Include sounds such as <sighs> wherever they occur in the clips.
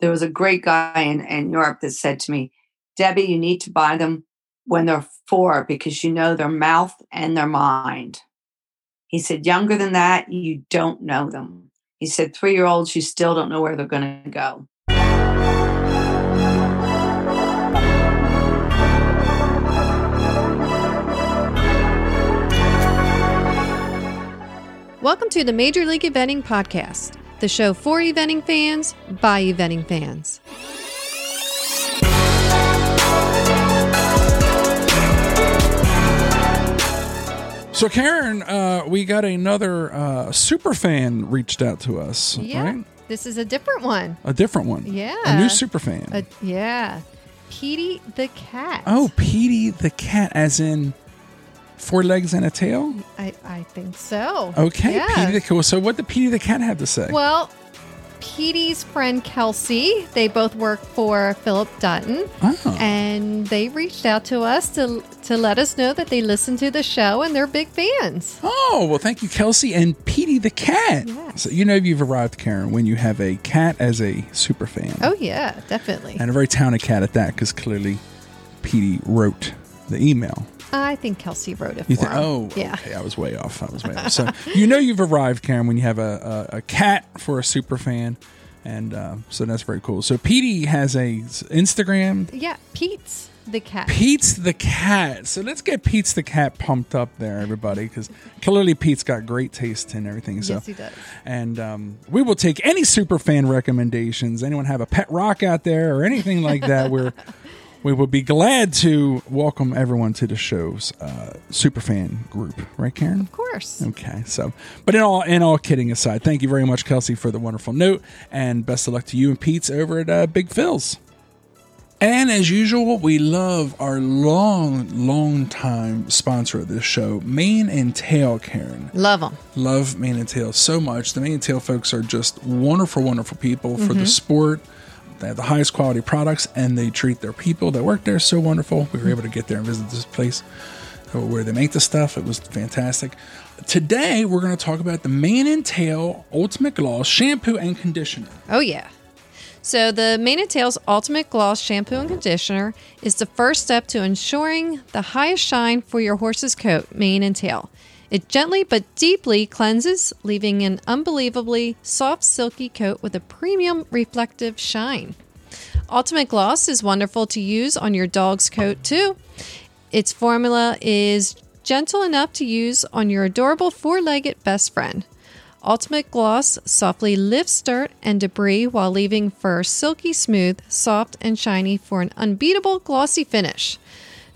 there was a great guy in, in Europe that said to me, Debbie, you need to buy them when they're four because you know their mouth and their mind. He said, younger than that, you don't know them. He said, three year olds, you still don't know where they're going to go. Welcome to the Major League Eventing Podcast, the show for eventing fans by eventing fans. So, Karen, uh, we got another uh, super fan reached out to us. Yeah. Right? This is a different one. A different one. Yeah. A new super fan. Uh, yeah. Petey the cat. oh, Petey the cat, as in four legs and a tail? I, I think so. Okay, Yeah. Petey the cat. So, what did Petey the cat have to say? Well, Petey's friend Kelsey, they both work for Philip Dutton, Oh. and they reached out to us to to let us know that they listen to the show and they're big fans. Oh, well, thank you, Kelsey and Petey the cat. Yeah. So, you know, you've arrived, Karen, when you have a cat as a super fan. Oh yeah, definitely. And a very talented cat at that, because clearly Petey wrote the email. I think Kelsey wrote it You for think? Oh, yeah. Okay, I was way off. I was way off. So you know you've arrived, Karen, when you have a, a, a cat for a super fan, and uh, so that's very cool. So Petey has a Instagram. Yeah, Pete's the cat. Pete's the cat. So let's get Pete's the cat pumped up there, everybody, because clearly Pete's got great taste and everything. So Yes, he does. and um, we will take any super fan recommendations. Anyone have a pet rock out there or anything like that? We're we will be glad to welcome everyone to the show's uh, super fan group, right, Karen? Of course. Okay, so but in all in all kidding aside, thank you very much, Kelsey, for the wonderful note, and best of luck to you and Pete's over at uh, Big Phil's. And as usual, we love our long, long time sponsor of this show, Mane and Tail, Karen Love them. love Mane and Tail so much. The Mane and Tail folks are just wonderful, wonderful people for the sport. They have the highest quality products and they treat their people that work there so wonderful. We were able to get there and visit this place uh, where they make the stuff. It was fantastic. Today, we're going to talk about the Mane and Tail Ultimate Gloss Shampoo and Conditioner. Oh yeah. So the Mane and Tails Ultimate Gloss Shampoo and Conditioner is the first step to ensuring the highest shine for your horse's coat, mane and tail. It gently but deeply cleanses, leaving an unbelievably soft, silky coat with a premium reflective shine. Ultimate Gloss is wonderful to use on your dog's coat too. Its formula is gentle enough to use on your adorable four legged best friend. Ultimate Gloss softly lifts dirt and debris while leaving fur silky smooth, soft, and shiny for an unbeatable glossy finish.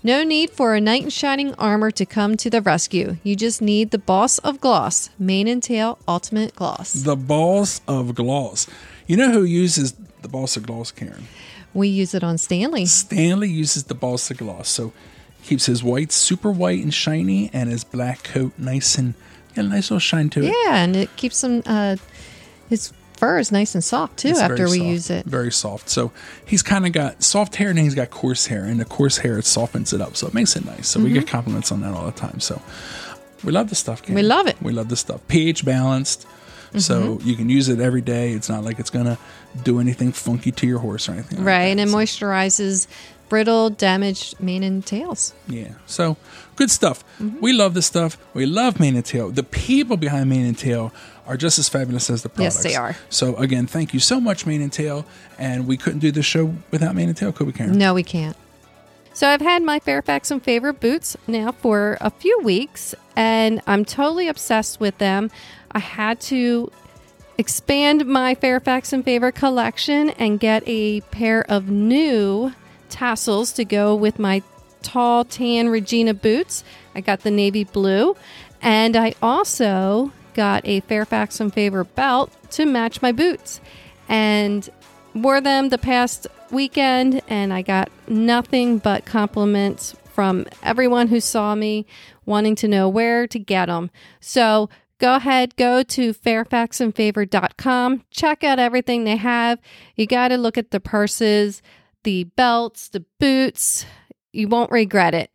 No need for a knight in shining armor to come to the rescue. You just need the boss of gloss, mane and tail ultimate gloss. The Boss of Gloss. You know who uses the Boss of Gloss, Karen? We use it on Stanley. Stanley uses the boss of gloss, so keeps his white super white and shiny, and his black coat nice and got a nice little shine to it. Yeah, and it keeps him uh his fur is nice and soft too It's after we soft, use it. Very soft. So he's kind of got soft hair, and then he's got coarse hair, and the coarse hair it softens it up, so it makes it nice. So we get compliments on that all the time. So we love the stuff. Mm-hmm. We love it. We love the stuff. pH balanced. So Mm-hmm. you can use it every day. It's not like it's gonna do anything funky to your horse or anything. like Right, that. and it So- moisturizes brittle, damaged mane and tails. Yeah. So good stuff. We love this stuff. We love Mane and Tail. The people behind Mane and Tail are just as fabulous as the products. Yes, they are. So again, thank you so much, Mane and Tail. And we couldn't do this show without Mane and Tail, could we, Karen? No, we can't. So I've had my Fairfax and Favor boots now for a few weeks, and I'm totally obsessed with them. I had to expand my Fairfax and Favor collection and get a pair of new tassels to go with my tall tan Regina boots. I got the navy blue, and I also got a Fairfax and Favor belt to match my boots. And wore them the past weekend and I got nothing but compliments from everyone who saw me wanting to know where to get them. So go ahead, go to fairfaxandfavor.com, check out everything they have. You got to look at the purses, the belts, the boots. You won't regret it.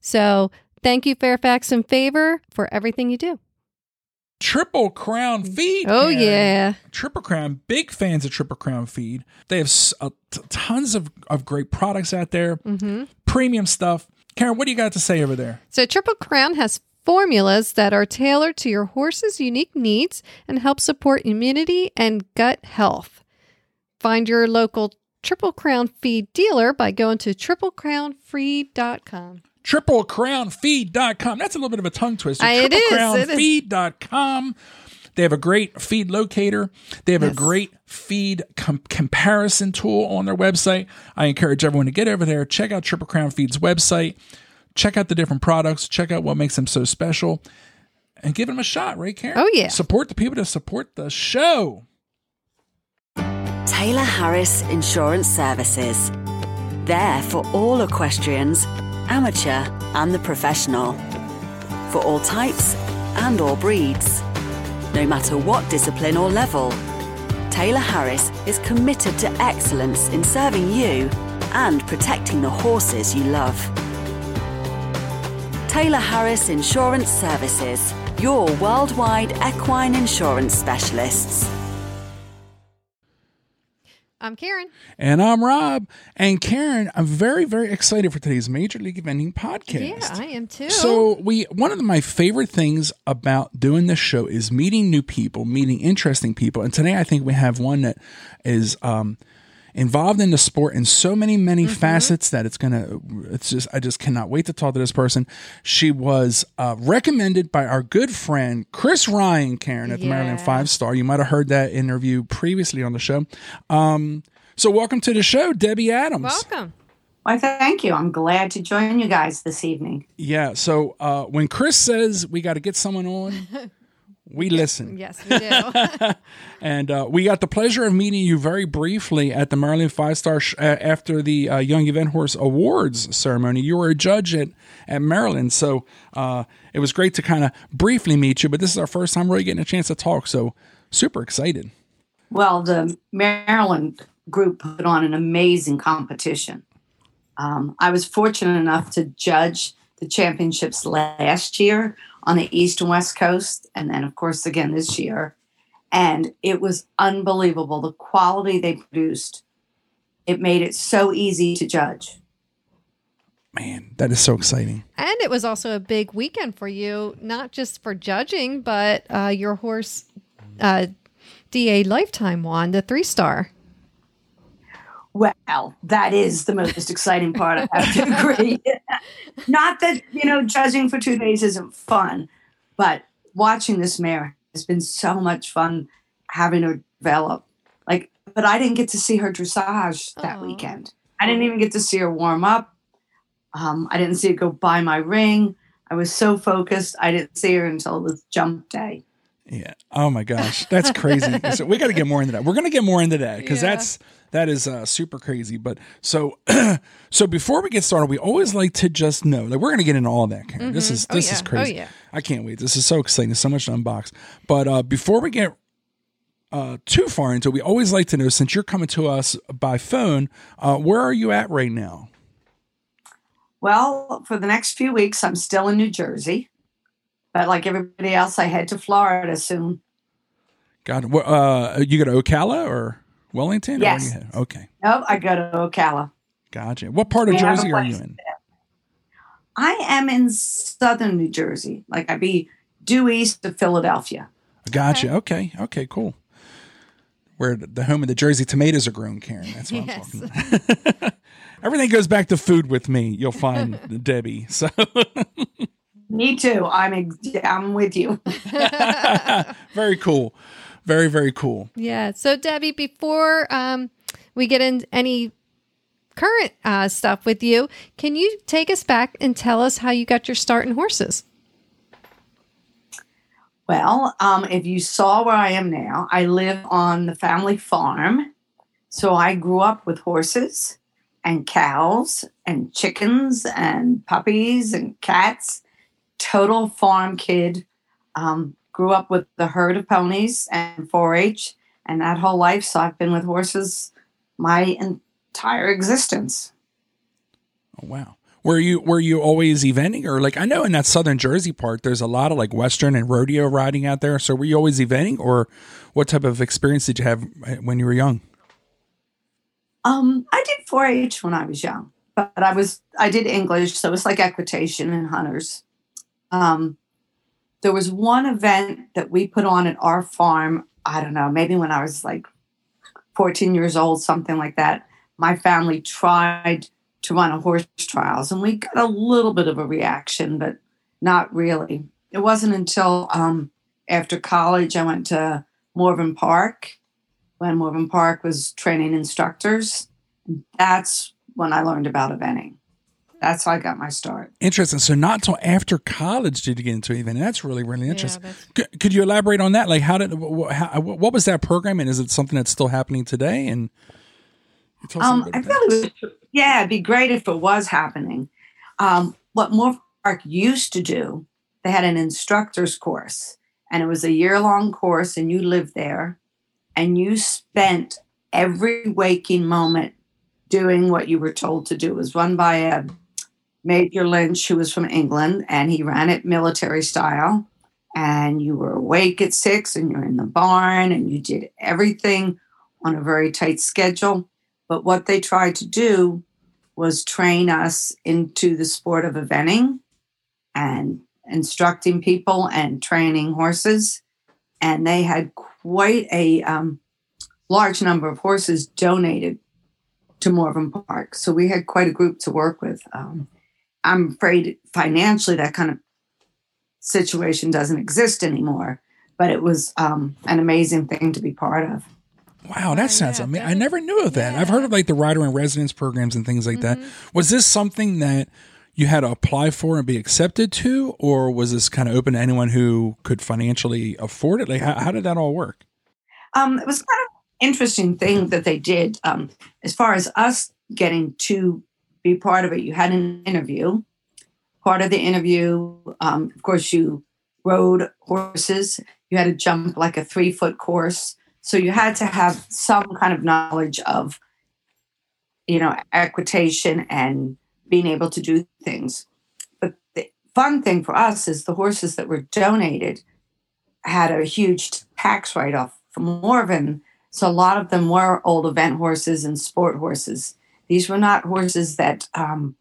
So thank you, Fairfax and Favor, for everything you do. Triple Crown Feed. Oh, yeah. Triple Crown, big fans of Triple Crown Feed. They have uh, t- tons of, of great products out there, Mm-hmm. premium stuff. Karen, what do you got to say over there? So, Triple Crown has formulas that are tailored to your horse's unique needs and help support immunity and gut health. Find your local Triple Crown feed dealer by going to triplecrownfeed.com. TripleCrownFeed.com. That's a little bit of a tongue twister. It is, it is. TripleCrownFeed.com. They have a great feed locator. They have a great feed com- comparison tool on their website. I encourage everyone to get over there, check out Triple Crown Feed's website, check out the different products, check out what makes them so special, and give them a shot, right, Karen? Oh, yeah. Support the people to support the show. Taylor Harris Insurance Services. There for all equestrians, amateur and the professional. For all types and all breeds. No matter what discipline or level. Taylor Harris is committed to excellence in serving you and protecting the horses you love. Taylor Harris Insurance Services, your worldwide equine insurance specialists. I'm Karen. And I'm Rob. And Karen, I'm very, very excited for today's Major League Eventing podcast. Yeah, I am too. So we one of my favorite things about doing this show is meeting new people, meeting interesting people. And today I think we have one that is um involved in the sport in so many many Mm-hmm. facets that it's gonna it's just i just cannot wait to talk to this person she was uh, recommended by our good friend chris ryan karen at the maryland five star you might have heard that interview previously on the show um, so welcome to the show debbie adams welcome. Why, thank you. I'm glad to join you guys this evening. Yeah. So uh, when Chris says we got to get someone on, <laughs> we listen. Yes, we do. <laughs> And uh, we got the pleasure of meeting you very briefly at the Maryland Five Star sh- uh, after the uh, Young Event Horse Awards ceremony. You were a judge at, at Maryland. So uh, it was great to kind of briefly meet you, but this is our first time really getting a chance to talk. So super excited. Well, the Maryland group put on an amazing competition. Um, I was fortunate enough to judge the championships last year on the East and West Coast, and then, of course, again this year. And it was unbelievable the quality they produced. It made it so easy to judge. Man, that is so exciting. and it was also a big weekend for you, not just for judging, but uh, your horse, uh, DA Lifetime won the three star. Well, that is the most exciting part. I have to agree. <laughs> Not that you know, judging for two days isn't fun, but watching this mare has been so much fun having her develop. Like, but I didn't get to see her dressage that weekend. I didn't even get to see her warm up. Um, I didn't see her go by my ring. I was so focused, I didn't see her until it was jump day. Yeah. Oh my gosh, that's crazy. <laughs> so we got to get more into that. We're going to get more into that because Yeah. that's that is uh, super crazy. But so <clears throat> so before we get started, we always like to just know that we're going to get into all that. Karen. This is Oh, this yeah. is Oh, crazy. yeah. I can't wait. This is so exciting. There's so much to unbox. But uh, before we get uh, too far into, it, we always like to know since you're coming to us by phone, uh, where are you at right now? Well, for the next few weeks, I'm still in New Jersey. But like everybody else, I head to Florida soon. God, uh, you go to Ocala or Wellington? or Yes. you head? Okay, Nope, I go to Ocala. gotcha. What part of Jersey are you in? I am in southern New Jersey. Like I'd be due east of Philadelphia. Gotcha. Okay. Okay. Cool. Where the the home of the Jersey tomatoes are grown, Karen. That's what Yes. I'm talking about. <laughs> Everything goes back to food with me. You'll find <laughs> Debbie. So <laughs> Me too. I'm ex- I'm with you. <laughs> <laughs> very cool. Very very cool. Yeah. So, Debbie, before um, we get into any current uh, stuff with you, can you take us back and tell us how you got your start in horses? Well, um, if you saw where I am now, I live on the family farm. So I grew up with horses and cows and chickens and puppies and cats. Total farm kid. Um, grew up with the herd of ponies and 4 H and that whole life. So I've been with horses my entire existence. Oh wow. Were you were you always eventing or like I know in that southern Jersey part there's a lot of like western and rodeo riding out there. So were you always eventing or what type of experience did you have uh, when you were young? Um, I did 4-H when I was young, but I was I did English, so it was like equitation and hunters. Um, there was one event that we put on at our farm. I don't know, maybe when I was like 14 years old, something like that. My family tried to run a horse trials, and we got a little bit of a reaction, but not really. It wasn't until um, after college I went to Morven Park when Morven Park was training instructors. That's when I learned about eventing. That's how I got my start. Interesting. So not until after college did you get into even. That's really really interesting. Yeah, could, could, you elaborate on that? Like how did how, what was that program, and is it something that's still happening today? And um, I feel it would, yeah, it'd be great if it was happening. Um, what Morven Park used to do, they had an instructor's course, and it was a year long course, and you lived there, and you spent every waking moment doing what you were told to do. It was run by a Major Lynch, who was from England, and he ran it military style. And you were awake at six, and you're in the barn, and you did everything on a very tight schedule. But what they tried to do was train us into the sport of eventing and instructing people and training horses. And they had quite a um, large number of horses donated to Morven Park. So we had quite a group to work with. Um, I'm afraid financially that kind of situation doesn't exist anymore, but it was um, an amazing thing to be part of. Wow, that sounds yeah, amazing. I never knew of that. Yeah. I've heard of like the rider in residence programs and things like mm-hmm. that. Was this something that you had to apply for and be accepted to, or was this kind of open to anyone who could financially afford it? Like, how, how did that all work? Um, it was kind of interesting thing that they did. Um, as far as us getting to be part of it, you had an interview. Part of the interview, um, of course, you rode horses. You had to jump like a three foot course so you had to have some kind of knowledge of, you know, equitation and being able to do things. But the fun thing for us is the horses that were donated had a huge tax write off from Morven. So a lot of them were old event horses and sport horses. These were not horses that um,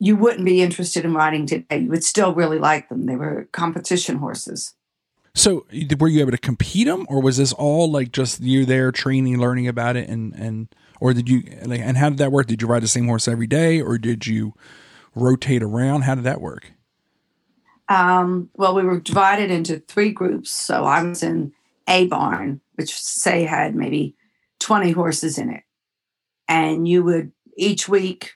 you wouldn't be interested in riding today. You would still really like them. They were competition horses. So, were you able to compete them, or was this all like just you there training, learning about it, and and or did you like? And how did that work? Did you ride the same horse every day, or did you rotate around? How did that work? Um, well, we were divided into three groups. So I was in a barn, which say had maybe twenty horses in it, and you would each week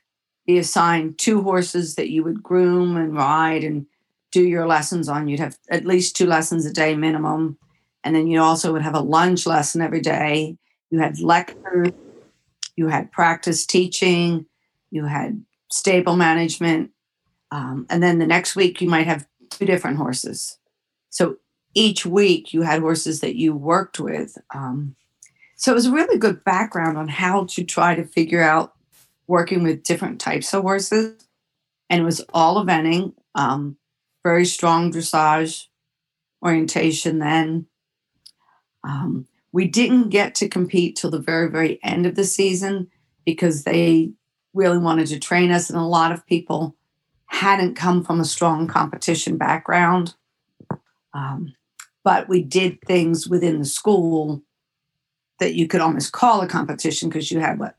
be assigned two horses that you would groom and ride and do your lessons on. You'd have at least two lessons a day minimum. And then you also would have a lunch lesson every day. You had lectures, you had practice teaching, you had stable management. Um, and then the next week, you might have two different horses. So each week, you had horses that you worked with. Um, so it was a really good background on how to try to figure out working with different types of horses. And it was all eventing. Um, very strong dressage orientation then. Um, we didn't get to compete till the very, very end of the season because they really wanted to train us, and a lot of people hadn't come from a strong competition background. Um, but we did things within the school that you could almost call a competition because you had what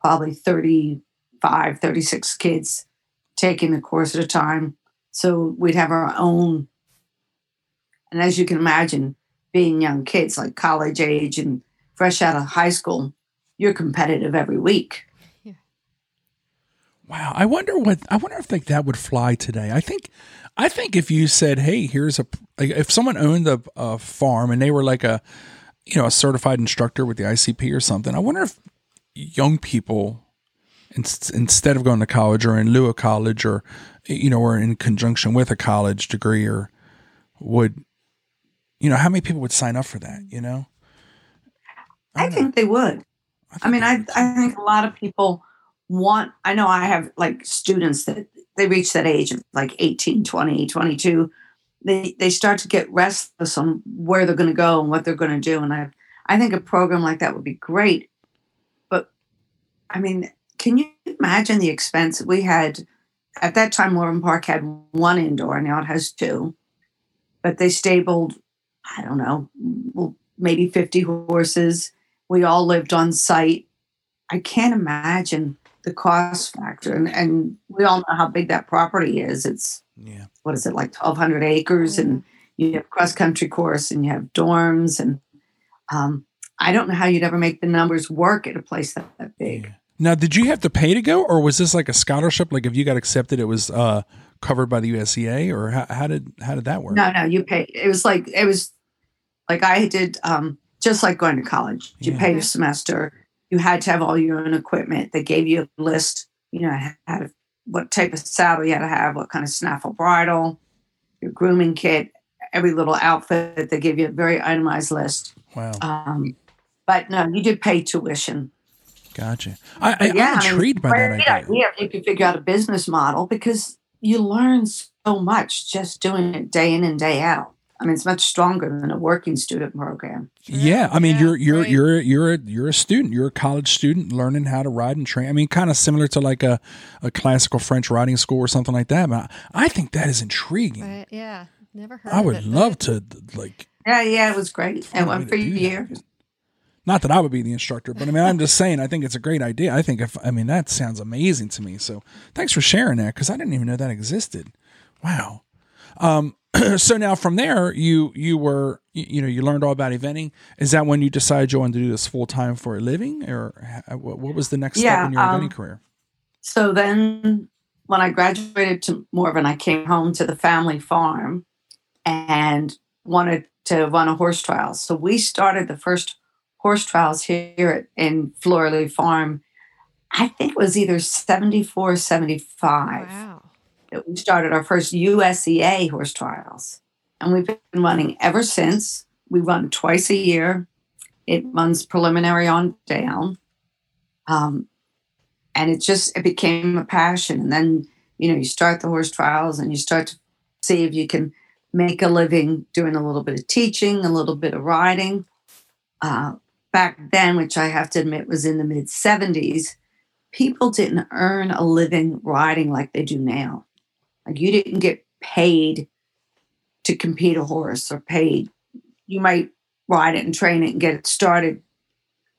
probably 35 36 kids taking the course at a time so we'd have our own. And as you can imagine, being young kids, like college age and fresh out of high school, you're competitive every week. Wow, I wonder what I wonder if like that would fly today. I think, I think if you said, "Hey, here's a," like, if someone owned a, a farm and they were like a, you know, a certified instructor with the ICP or something, I wonder if young people, instead of going to college or in lieu of college or you know, or in conjunction with a college degree or would, you know, how many people would sign up for that, you know? I, I think know. they would. I, I mean, I, I think a lot of people want I know I have like students that they reach that age of like 18, 20, 22. They they start to get restless on where they're going to go and what they're going to do and I I think a program like that would be great. But I mean, can you imagine the expense we had at that time Morven Park had one indoor, now it has two. But they stabled, I don't know, maybe 50 horses. We all lived on site. I can't imagine the cost factor. And, and we all know how big that property is. It's, Yeah. what is it, like 1,200 acres? And you have cross country course and you have dorms. And um, I don't know how you'd ever make the numbers work at a place that, that big. Yeah. Now, did you have to pay to go, or was this like a scholarship? Like, if you got accepted, it was uh, covered by the USEA, or how, how did how did that work? No, no, you pay. It was like it was like I did um just like going to college. You Yeah. pay your semester. You had to have all your own equipment. They gave you a list, you know, how to, what type of saddle you had to have, what kind of snaffle bridle, your grooming kit, every little outfit. That they gave you a very itemized list. Wow, Um, but no, you did pay tuition. gotcha. I, I, yeah, I'm intrigued by that idea. idea if you could figure out a business model because you learn so much just doing it day in and day out. I mean, it's much stronger than a working student program. Yeah, I mean, Yeah, you're you're right. you're you're a, you're a student. You're a college student learning how to ride and train. I mean, kind of similar to like a, a classical French riding school or something like that. But I, I think that is intriguing. Right, yeah. Never heard. I of would it, love but- to like. Yeah, yeah, it was great. find It a way went for do that. Not that I would be the instructor, but I mean, I'm just saying. I think it's a great idea. I think if I mean that sounds amazing to me. So thanks for sharing that because I didn't even know that existed. Wow. Um, <clears throat> so now from there, you you were you, you know you learned all about eventing. Is that when you decided you wanted to do this full time for a living, or what, what was the next Yeah, step in your um, eventing career? So then when I graduated to Morven, I came home to the family farm and wanted to run a horse trial. So we started the first horse trials here at, in Florley Farm. I think it was either 74, 75. Wow. We started our first USEA horse trials. And we've been running ever since. We run twice a year. It runs preliminary on down. Um, and it just it became a passion. And then, you know, you start the horse trials and you start to see if you can make a living doing a little bit of teaching, a little bit of riding. Uh, back then, which I have to admit was in the mid 70s, people didn't earn a living riding like they do now. Like you didn't get paid to compete a horse or paid. You might ride it and train it and get it started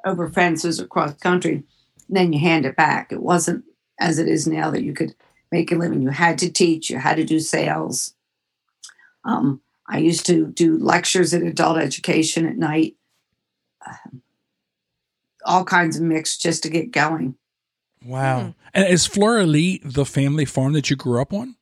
over fences or cross country. And then you hand it back. It wasn't as it is now that you could make a living. You had to teach, you had to do sales. Um, I used to do lectures at adult education at night, Um, all kinds of mix just to get going. Wow. And is Flora Lea the family farm that you grew up on?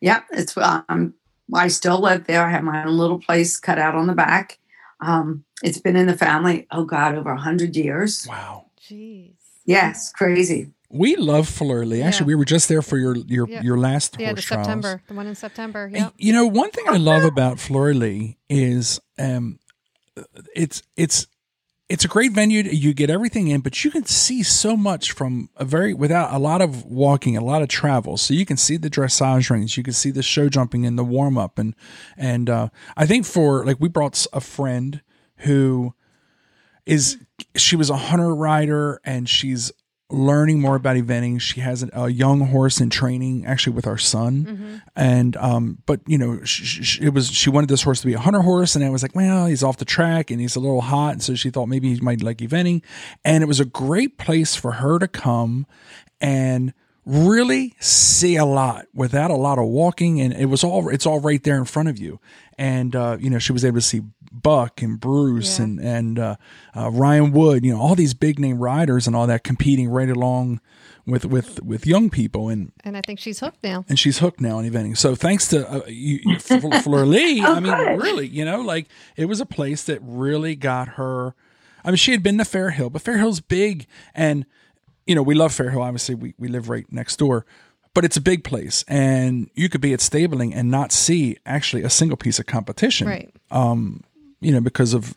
Yep, it's um, I still live there. I have my own little place cut out on the back. Um, it's been in the family. Oh God, over a hundred years. Wow. Jeez. Yes, crazy. We love Flora Lea. Actually, Yeah. we were just there for your your Yeah. your last Yeah, the trials. September, the one in September. And, You know, one thing I love <laughs> about Flora Lea is um, it's it's it's a great venue. You get everything in, but you can see so much from a very without a lot of walking, a lot of travel. So you can see the dressage rings, you can see the show jumping and the warm up, and and uh, I think for like we brought a friend who is she was a hunter rider and she's learning more about eventing. She has a, a young horse in training, actually with our son, and um, but you know, sh sh it was she wanted this horse to be a hunter horse, and I was like, well, he's off the track and he's a little hot, and so she thought maybe he might like eventing, and it was a great place for her to come and really see a lot without a lot of walking and it was all it's all right there in front of you. And uh, you know she was able to see buck and bruce Yeah. and and uh, uh, ryan wood you know all these big name riders and all that competing right along with with with young people and And I think she's hooked now. and she's hooked now on eventing. So thanks to uh, you, you, Fl- <laughs> Flora Lea, I mean, really, you know, like it was a place that really got her. I mean, she had been to Fair Hill, but Fair Hill's big, and you know, we love Fair Hill. Obviously, we we live right next door, but it's a big place, and you could be at stabling and not see actually a single piece of competition, Right. You know, because of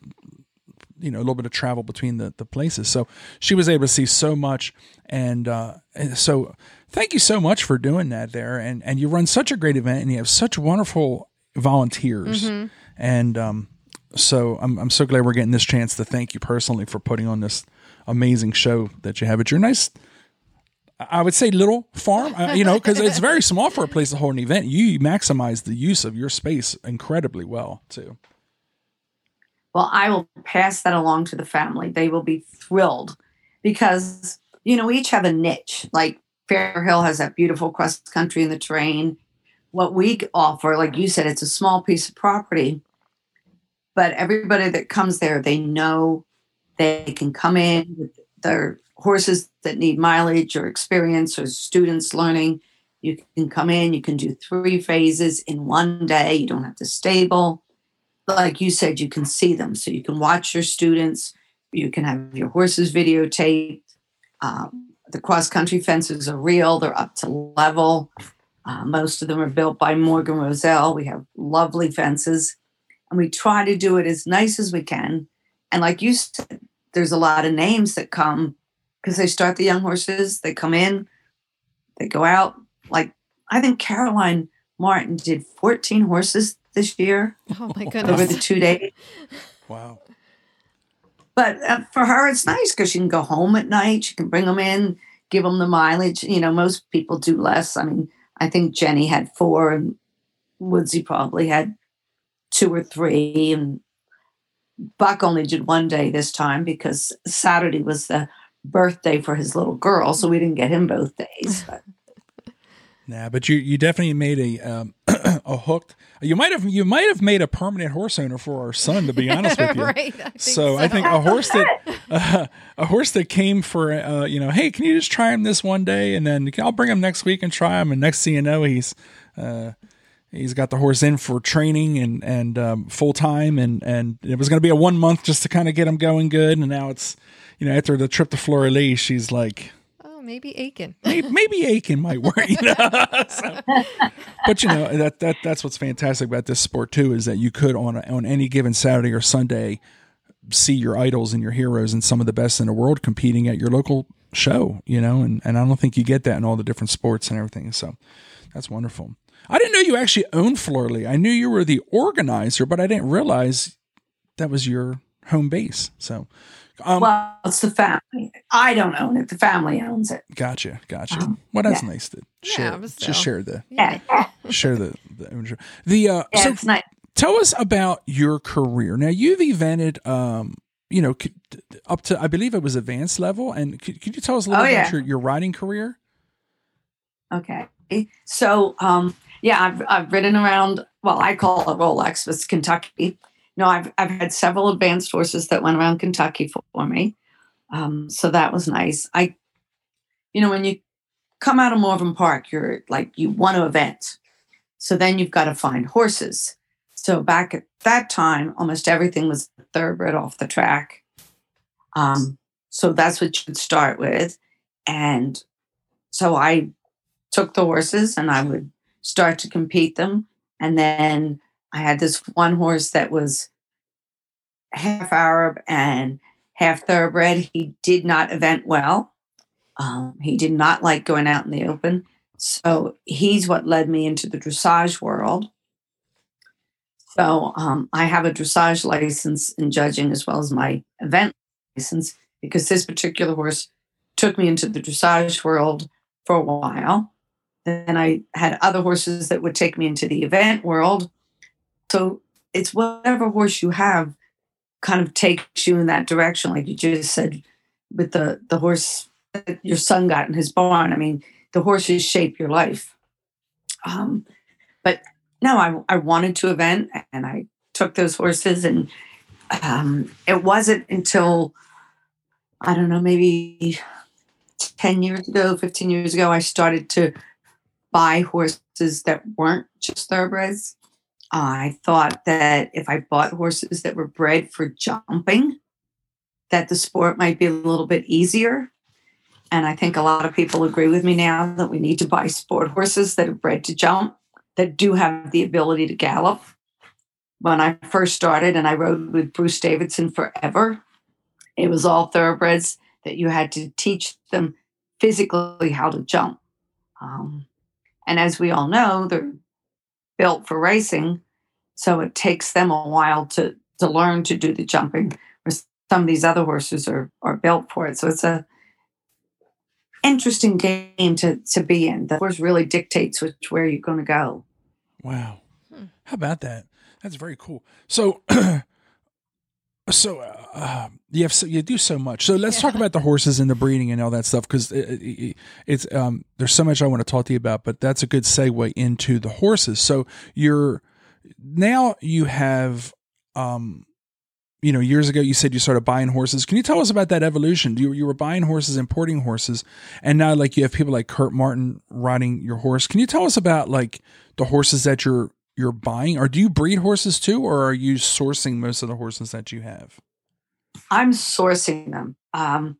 you know a little bit of travel between the the places. So she was able to see so much, and, uh, and so thank you so much for doing that there. And and you run such a great event, and you have such wonderful volunteers, Mm-hmm. and um, so I'm I'm so glad we're getting this chance to thank you personally for putting on this amazing show that you have at your nice. I would say little farm, uh, you know, because it's very small for a place to hold an event. You maximize the use of your space incredibly well, too. Well, I will pass that along to the family. They will be thrilled because, you know, we each have a niche. Like Fair Hill has that beautiful cross country in the terrain. What we offer, like you said, it's a small piece of property, but everybody that comes there, they know they can come in with their horses that need mileage or experience or students learning. You can come in, you can do three phases in one day. You don't have to stable like you said, you can see them. So you can watch your students, you can have your horses videotaped. Um, the cross country fences are real, they're up to level. Uh, most of them are built by Morgan Rowsell. We have lovely fences, and we try to do it as nice as we can. And like you said, there's a lot of names that come because they start the young horses, they come in, they go out. Like I think Caroline Martin did 14 horses this year Oh my goodness! over the two days. Wow. But uh, for her, it's nice because she can go home at night. She can bring them in, give them the mileage. You know, most people do less. I mean, I think Jenny had four, and Woodsy probably had two or three, and Buck only did one day this time because Saturday was the birthday for his little girl, so we didn't get him both days. <laughs> But Nah, but you you definitely made a um, <clears throat> a hooked. You might have you might have made a permanent horse owner for our son. To be honest with <laughs> you, right. I think so, I think a horse that uh, <laughs> a horse that came for uh, you know, hey, can you just try him this one day, and then I'll bring him next week and try him, and next thing you know, he's uh, he's got the horse in for training and and um, full time, and and it was going to be a one month just to kind of get him going good, and now it's you know after the trip to Florida, she's like maybe Aiken. <laughs> maybe, maybe Aiken might work. You know? <laughs> So- but you know that that that's what's fantastic about this sport too is that you could on a, on any given Saturday or Sunday see your idols and your heroes and some of the best in the world competing at your local show. You know, and and I don't think you get that in all the different sports and everything. So that's wonderful. I didn't know you actually owned Florley. I knew you were the organizer, but I didn't realize that was your home base. So, um, well, it's the family. I don't own it. The family owns it. Gotcha, gotcha. Um, well, that's yeah. nice to share. but still. just share the Yeah, share the the ownership. The uh, yeah so it's nice. tell us about your career. Now you've evented, um, you know, up to I believe it was advanced level, and could, could you tell us a little Oh, about yeah. your, your riding career? Okay. So, um, yeah, I've, I've ridden around, well, I call it Rolex, but it's Kentucky. No, I've, I've had several advanced horses that went around Kentucky for, for me. Um, so that was nice. I, you know, when you come out of Morven Park, you're like, you want to event. So then you've got to find horses. So back at that time, almost everything was thoroughbred off the track. Um, so that's what you would start with. And so I took the horses and I would start to compete them. And then I had this one horse that was half Arab and half thoroughbred. He did not event well. Um, he did not like going out in the open. So he's what led me into the dressage world. So um, I have a dressage license in judging as well as my event license because this particular horse took me into the dressage world for a while. Then I had other horses that would take me into the event world. So it's whatever horse you have kind of takes you in that direction. Like you just said with the, the horse that your son got in his barn. I mean, the horses shape your life. Um, but no, I, I wanted to event and I took those horses and um, it wasn't until I don't know, maybe 10 years ago, 15 years ago, I started to buy horses that weren't just thoroughbreds. I thought that if I bought horses that were bred for jumping, that the sport might be a little bit easier. And I think a lot of people agree with me now that we need to buy sport horses that are bred to jump, that do have the ability to gallop. When I first started and I rode with Bruce Davidson forever, It was all thoroughbreds that you had to teach them physically how to jump. Um, and as we all know, they're built for racing, so it takes them a while to to learn to do the jumping. Where some of these other horses are are built for it, so it's a interesting game to to be in. The horse really dictates which where you're going to go. Wow, hmm. how about that? That's very cool. So. <clears throat> so uh, you have so, you do so much. So let's yeah. talk about the horses and the breeding and all that stuff because it, it, it's um, there's so much I want to talk to you about. But that's a good segue into the horses. So you're now you have um, you know years ago you said you started buying horses. Can you tell us about that evolution? You you were buying horses, importing horses, and now like you have people like Kurt Martin riding your horse. Can you tell us about like the horses that you're you're buying, or do you breed horses too, or are you sourcing most of the horses that you have? I'm sourcing them. Um,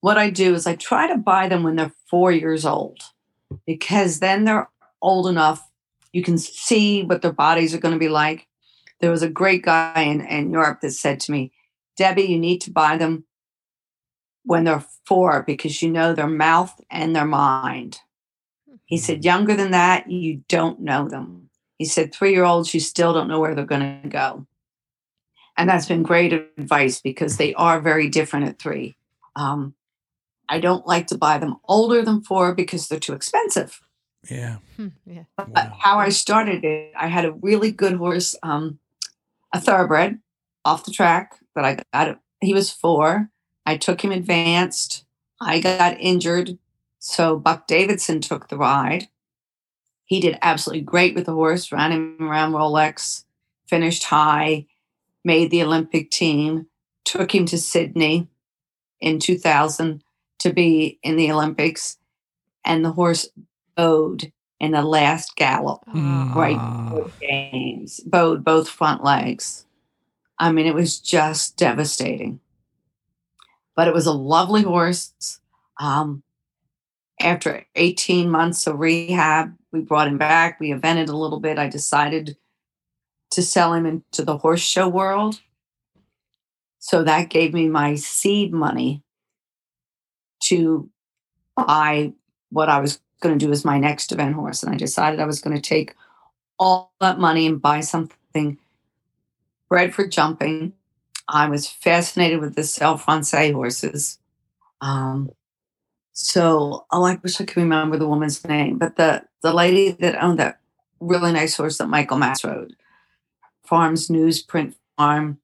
what I do is I try to buy them when they're four years old because then they're old enough. You can see what their bodies are going to be like. There was a great guy in, in Europe that said to me, Debbie, you need to buy them when they're four because you know their mouth and their mind. He said, mm-hmm. younger than that, you don't know them. He said, three year olds, you still don't know where they're going to go. And that's been great advice because they are very different at three. Um, I don't like to buy them older than four because they're too expensive. Yeah. Hmm, yeah. But wow. how I started it, I had a really good horse, um, a thoroughbred off the track that I got. He was four. I took him advanced. I got injured. So Buck Davidson took the ride. He did absolutely great with the horse, ran him around Rolex, finished high, made the Olympic team, took him to Sydney in 2000 to be in the Olympics, and the horse bowed in the last gallop mm. right games, bowed both front legs. I mean, it was just devastating. But it was a lovely horse. Um, after 18 months of rehab, we brought him back. We evented a little bit. I decided to sell him into the horse show world. So that gave me my seed money to buy what I was going to do as my next event horse. And I decided I was going to take all that money and buy something bred for jumping. I was fascinated with the Selle Francaise horses. Um, so, oh, I wish I could remember the woman's name, but the the lady that owned that really nice horse that Michael Mass rode, Farms Newsprint Farm.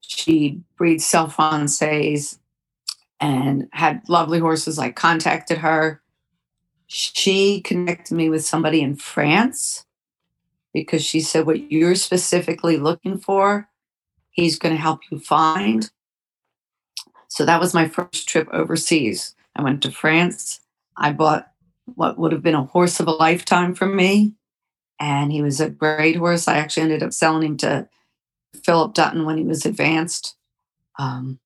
She breeds Selle Francaises and had lovely horses. I contacted her. She connected me with somebody in France because she said, What you're specifically looking for, he's going to help you find. So that was my first trip overseas. I went to France. I bought what would have been a horse of a lifetime for me. And he was a great horse. I actually ended up selling him to Philip Dutton when he was advanced. Um,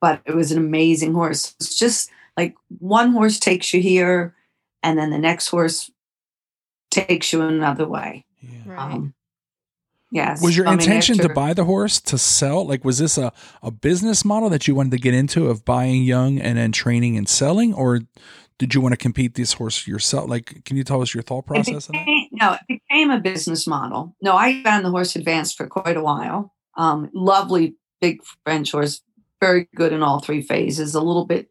but it was an amazing horse. It's just like one horse takes you here, and then the next horse takes you another way. Yeah. Right. Um, yes. Was your I intention mean, after, to buy the horse to sell? Like, was this a, a business model that you wanted to get into of buying young and then training and selling? Or did you want to compete this horse yourself? Like, can you tell us your thought process? Became, no, it became a business model. No, I found the horse advanced for quite a while. Um, lovely big French horse, very good in all three phases. A little bit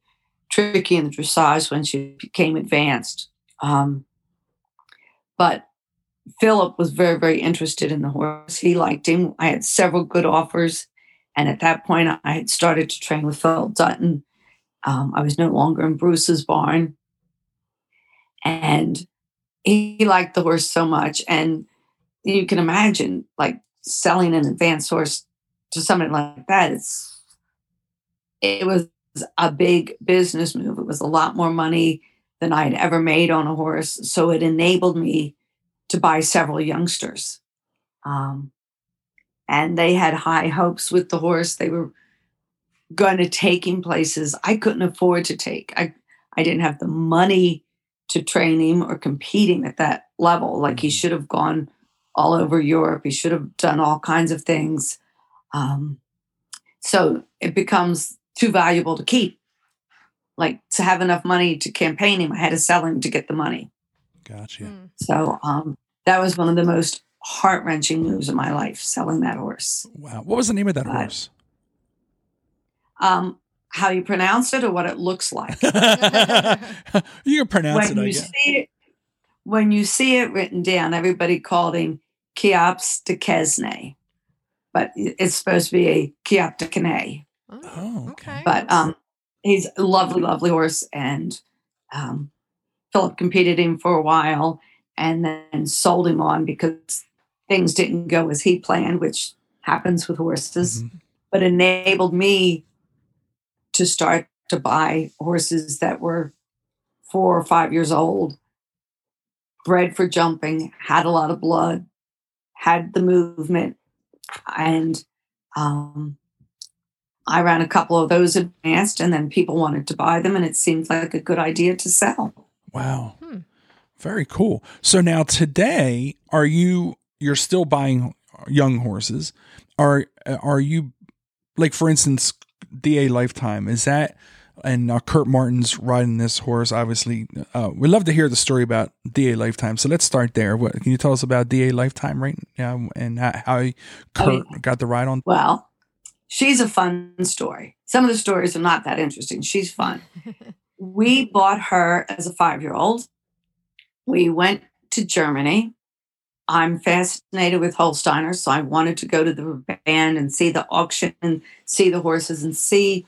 tricky in the dressage when she became advanced. Um, but Philip was very, very interested in the horse. He liked him. I had several good offers. And at that point, I had started to train with Phil Dutton. Um, I was no longer in Bruce's barn. And he liked the horse so much. And you can imagine, like, selling an advanced horse to somebody like that, it's it was a big business move. It was a lot more money than I had ever made on a horse. So it enabled me to buy several youngsters. Um, and they had high hopes with the horse. They were going to take him places I couldn't afford to take. I, I didn't have the money to train him or competing at that level. Like he mm-hmm. should have gone all over Europe. He should have done all kinds of things. Um, so it becomes too valuable to keep. Like to have enough money to campaign him, I had to sell him to get the money. Gotcha. Mm. So um, that was one of the most heart wrenching moves of my life, selling that horse. Wow. What was the name of that Right. horse? Um, how you pronounce it or what it looks like. <laughs> <laughs> you can pronounce when it, I you see it, when you see it written down, everybody called him Cheops de Quesnay, but it's supposed to be a Cheop de Canet. Oh, okay. But um, he's a lovely, lovely horse, and um, Philip competed him for a while, and then sold him on because things didn't go as he planned, which happens with horses. Mhm. But enabled me to start to buy horses that were four or five years old, bred for jumping, had a lot of blood, had the movement, and um, I ran a couple of those advanced, and then people wanted to buy them, and it seemed like a good idea to sell. Wow. Very cool. So now today, are you you're still buying young horses? Are are you like for instance, DA Lifetime is that and uh, Kurt Martin's riding this horse. Obviously, uh, we'd love to hear the story about DA Lifetime. So let's start there. What can you tell us about DA Lifetime, right? now and how, how Kurt yeah. got the ride on? Well, she's a fun story. Some of the stories are not that interesting. She's fun. <laughs> we bought her as a five year old. We went to Germany. I'm fascinated with Holsteiners, so I wanted to go to the band and see the auction and see the horses and see,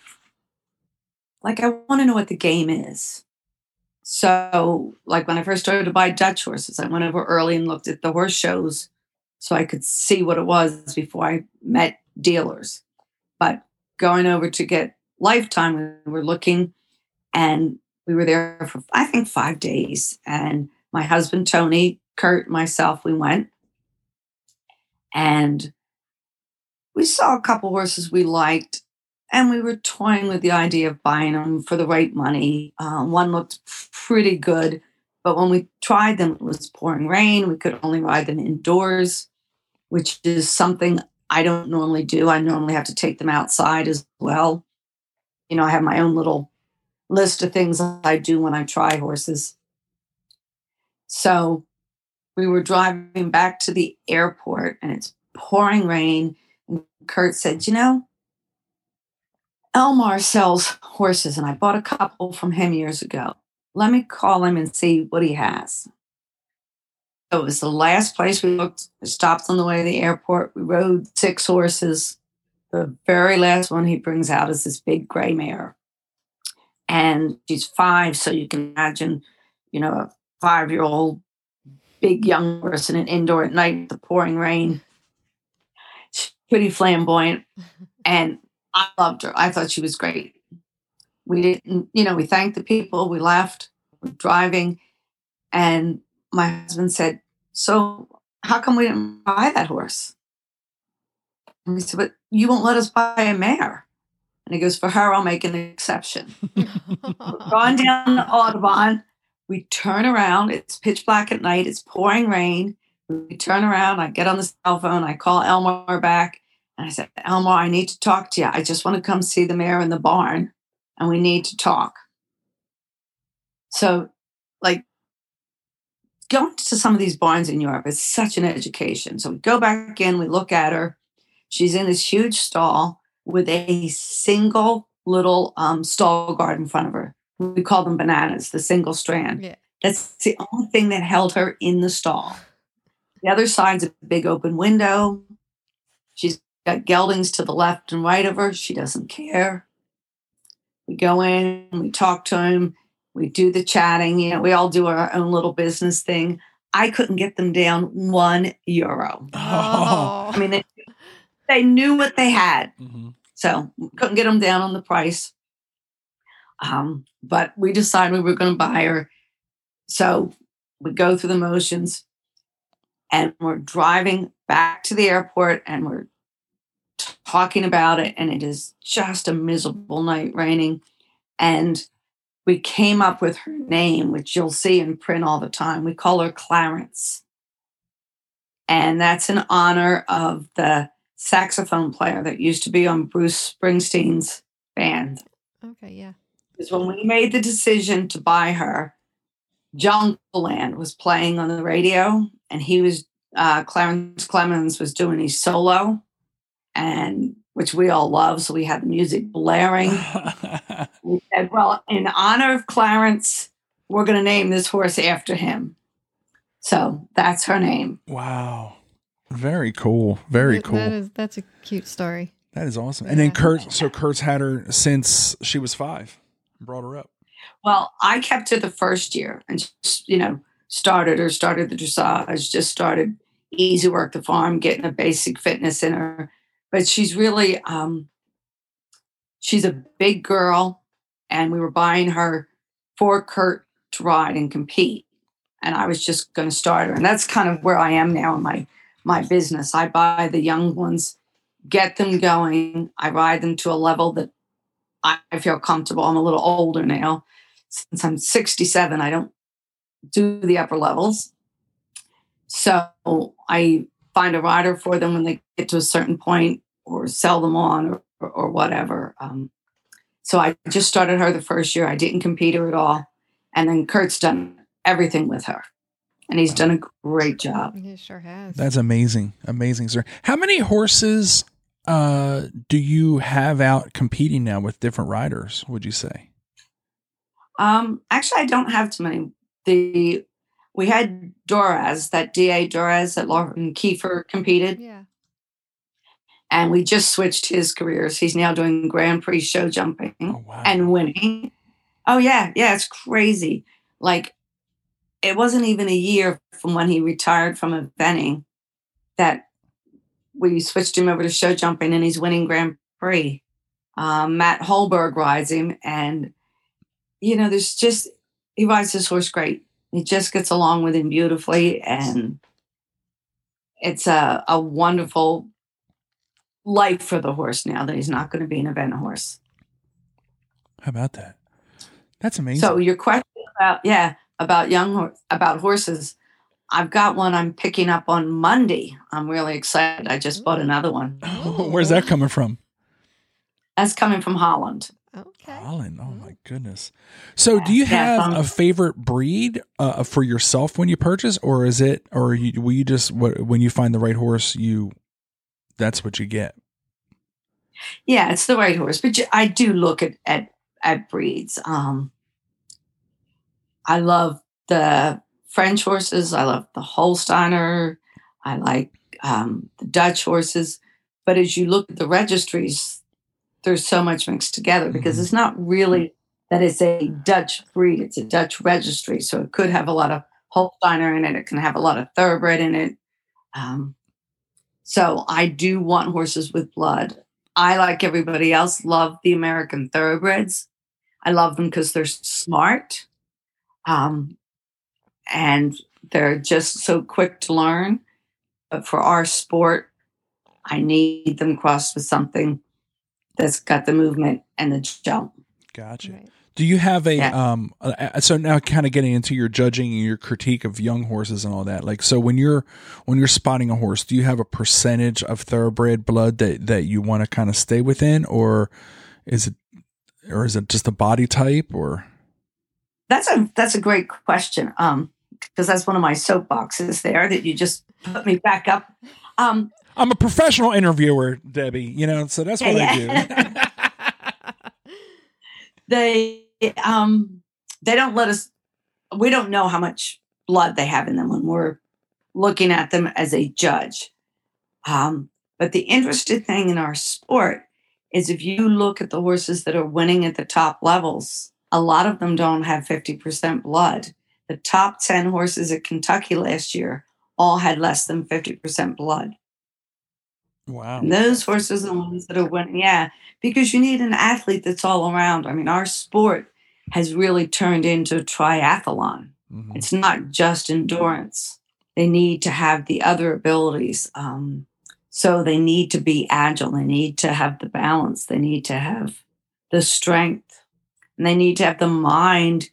like, I want to know what the game is. So, like, when I first started to buy Dutch horses, I went over early and looked at the horse shows so I could see what it was before I met dealers. But going over to get Lifetime, we were looking and we were there for, I think, five days. And my husband, Tony, Kurt, myself, we went. And we saw a couple horses we liked. And we were toying with the idea of buying them for the right money. Uh, one looked pretty good. But when we tried them, it was pouring rain. We could only ride them indoors, which is something I don't normally do. I normally have to take them outside as well. You know, I have my own little list of things I do when I try horses. So we were driving back to the airport and it's pouring rain. And Kurt said, You know, Elmar sells horses, and I bought a couple from him years ago. Let me call him and see what he has. So it was the last place we looked. We stopped on the way to the airport. We rode six horses. The very last one he brings out is this big gray mare. And she's five, so you can imagine, you know, a five year old big young horse in an indoor at night, the pouring rain. She's pretty flamboyant. <laughs> And I loved her. I thought she was great. We didn't, you know, we thanked the people, we left, we're driving, and my husband said, So how come we didn't buy that horse? And we said, But you won't let us buy a mare. And he goes, For her, I'll make an exception. <laughs> We're going down the Autobahn. We turn around. It's pitch black at night. It's pouring rain. We turn around. I get on the cell phone. I call Elmar back. And I said, Elmar, I need to talk to you. I just want to come see the mare in the barn and we need to talk. So, like, going to some of these barns in Europe is such an education. So, we go back in, we look at her. She's in this huge stall with a single little um, stall guard in front of her. We call them bananas, the single strand. Yeah. That's the only thing that held her in the stall. The other side's a big open window. She's got geldings to the left and right of her. She doesn't care. We go in, we talk to him, we do the chatting. You know, we all do our own little business thing. I couldn't get them down one euro. Oh. I mean, they, they knew what they had. Mhm. So couldn't get them down on the price. Um, but we decided we were going to buy her. So we go through the motions and we're driving back to the airport and we're talking about it. And it is just a miserable night raining. And we came up with her name, which you'll see in print all the time. We call her Clarence. And that's in honor of the saxophone player that used to be on Bruce Springsteen's band. Okay, yeah. Because when we made the decision to buy her, Jungle Land was playing on the radio, and he was uh, Clarence Clemons was doing his solo, and which we all love. So we had the music blaring. <laughs> we said, "Well, in honor of Clarence, we're going to name this horse after him." So that's her name. wow. Very cool. Very That- cool. That is that's a cute story. that is awesome. And then Kurt, so Kurt's had her since she was five. Brought her up. Well, I kept her the first year and just, you know, started her, started the dressage, just started easy work the farm, getting a basic fitness in her. But she's really um she's a big girl and we were buying her for Kurt to ride and compete. And I was just gonna start her. And that's kind of where I am now in my my business. I buy the young ones, get them going, I ride them to a level that I I feel comfortable. I'm a little older now. Since I'm 67, I don't do the upper levels. So I find a rider for them when they get to a certain point or sell them on or, or, or whatever. Um, so I just started her the first year. I didn't compete her at all. And then Kurt's done everything with her. And he's done a great job. He sure has. That's amazing. Amazing, sir. How many horses uh, do you have out competing now with different riders, would you say? Um, actually, I don't have too many. The we had Duras, that Da Duras that Lauren Kieffer competed, yeah. and we just switched his careers. He's now doing Grand Prix show jumping Oh, wow. and winning. Oh yeah, yeah, it's crazy. Like it wasn't even a year from when he retired from eventing that we switched him over to show jumping, and he's winning Grand Prix. Um, Matt Holberg rides him, and you know, there's just he rides this horse great. He just gets along with him beautifully, and it's a a wonderful life for the horse now that he's not going to be an event horse. How about that? That's amazing. So your question about yeah about young about horses, I've got one I'm picking up on Monday. I'm really excited. I just bought another one. <gasps> Where's that coming from? That's coming from Holland. Okay. Holland. Oh my goodness. So, do you Yeah, have um, a favorite breed uh, for yourself when you purchase, or is it, or you, will you just what, when you find the right horse, you that's what you get? Yeah, it's the right horse, but you- I do look at at at breeds. Um, I love the French horses. I love the Holsteiner. I like um, the Dutch horses. But as you look at the registries, there's so much mixed together because Mhm. it's not really that it's a Dutch breed. It's a Dutch registry, so it could have a lot of Holsteiner in it. It can have a lot of Thoroughbred in it. Um, so I do want horses with blood. I, like everybody else, love the American Thoroughbreds. I love them because they're smart, um, and they're just so quick to learn. But for our sport, I need them crossed with something that's got the movement and the jump. Gotcha. Right. Do you have a Yeah. um? uh, So now, kind of getting into your judging and your critique of young horses and all that. Like, so when you're when you're spotting a horse, do you have a percentage of thoroughbred blood that that you want to kind of stay within, or is it or is it just a body type, or That's a that's a great question. Um, because that's one of my soapboxes there that you just put me back up. Um, I'm a professional interviewer, Debbie. You know, so that's what I do. <laughs> they um they don't let us we don't know how much blood they have in them when we're looking at them as a judge um but the interesting thing in our sport is if you look at the horses that are winning at the top levels a lot of them don't have 50% blood the top 10 horses at kentucky last year all had less than 50% blood wow. and those horses are the ones that are winning. Yeah, because you need an athlete that's all around. I mean, our sport has really turned into a triathlon. Mhm. It's not just endurance. They need to have the other abilities. Um, so they need to be agile. They need to have the balance. They need to have the strength. And they need to have the mind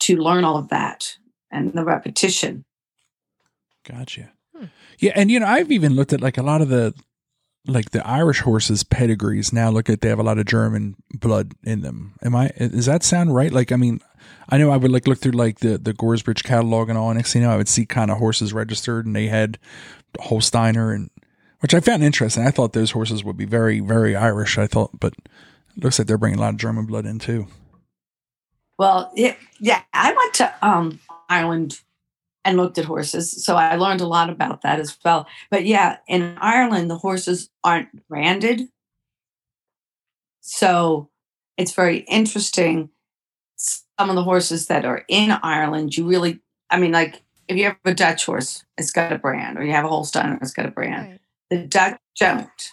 to learn all of that and the repetition. Gotcha. Hmm. Yeah, and you know, I've even looked at like a lot of the like the Irish horses' pedigrees now look at they have a lot of German blood in them. Am I? Does that sound right? Like, I mean, I know I would like look through like the the Goresbridge catalog and all. And next thing you know, I would see kind of horses registered, and they had Holsteiner, and which I found interesting. I thought those horses would be very very Irish. I thought, but it looks like they're bringing a lot of German blood in too. Well, yeah, yeah. I went to um, Ireland and looked at horses, so I learned a lot about that as well. But yeah, in Ireland, the horses aren't branded, so it's very interesting. Some of the horses that are in Ireland, you really, I mean, like if you have a Dutch horse, it's got a brand, or you have a Holstein, it's got a brand. Right. The Dutch don't.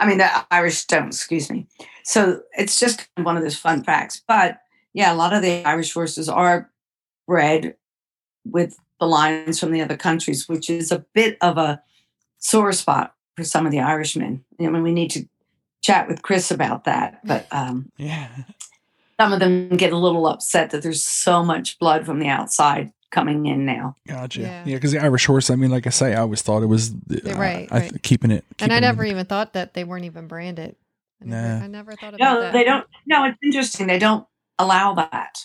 I mean, the Irish don't, excuse me. So it's just one of those fun facts. But yeah, a lot of the Irish horses are bred with the lines from the other countries, which is a bit of a sore spot for some of the Irishmen. I mean, we need to chat with Chris about that. But um, yeah, some of them get a little upset that there's so much blood from the outside coming in now. Gotcha. Yeah, because yeah, the Irish horse. I mean, like I say, I always thought it was uh, right, I, right. keeping it. Keeping and I never it. even thought that they weren't even branded. I never, nah. I never thought about no, that. they don't. No, it's interesting. They don't allow that.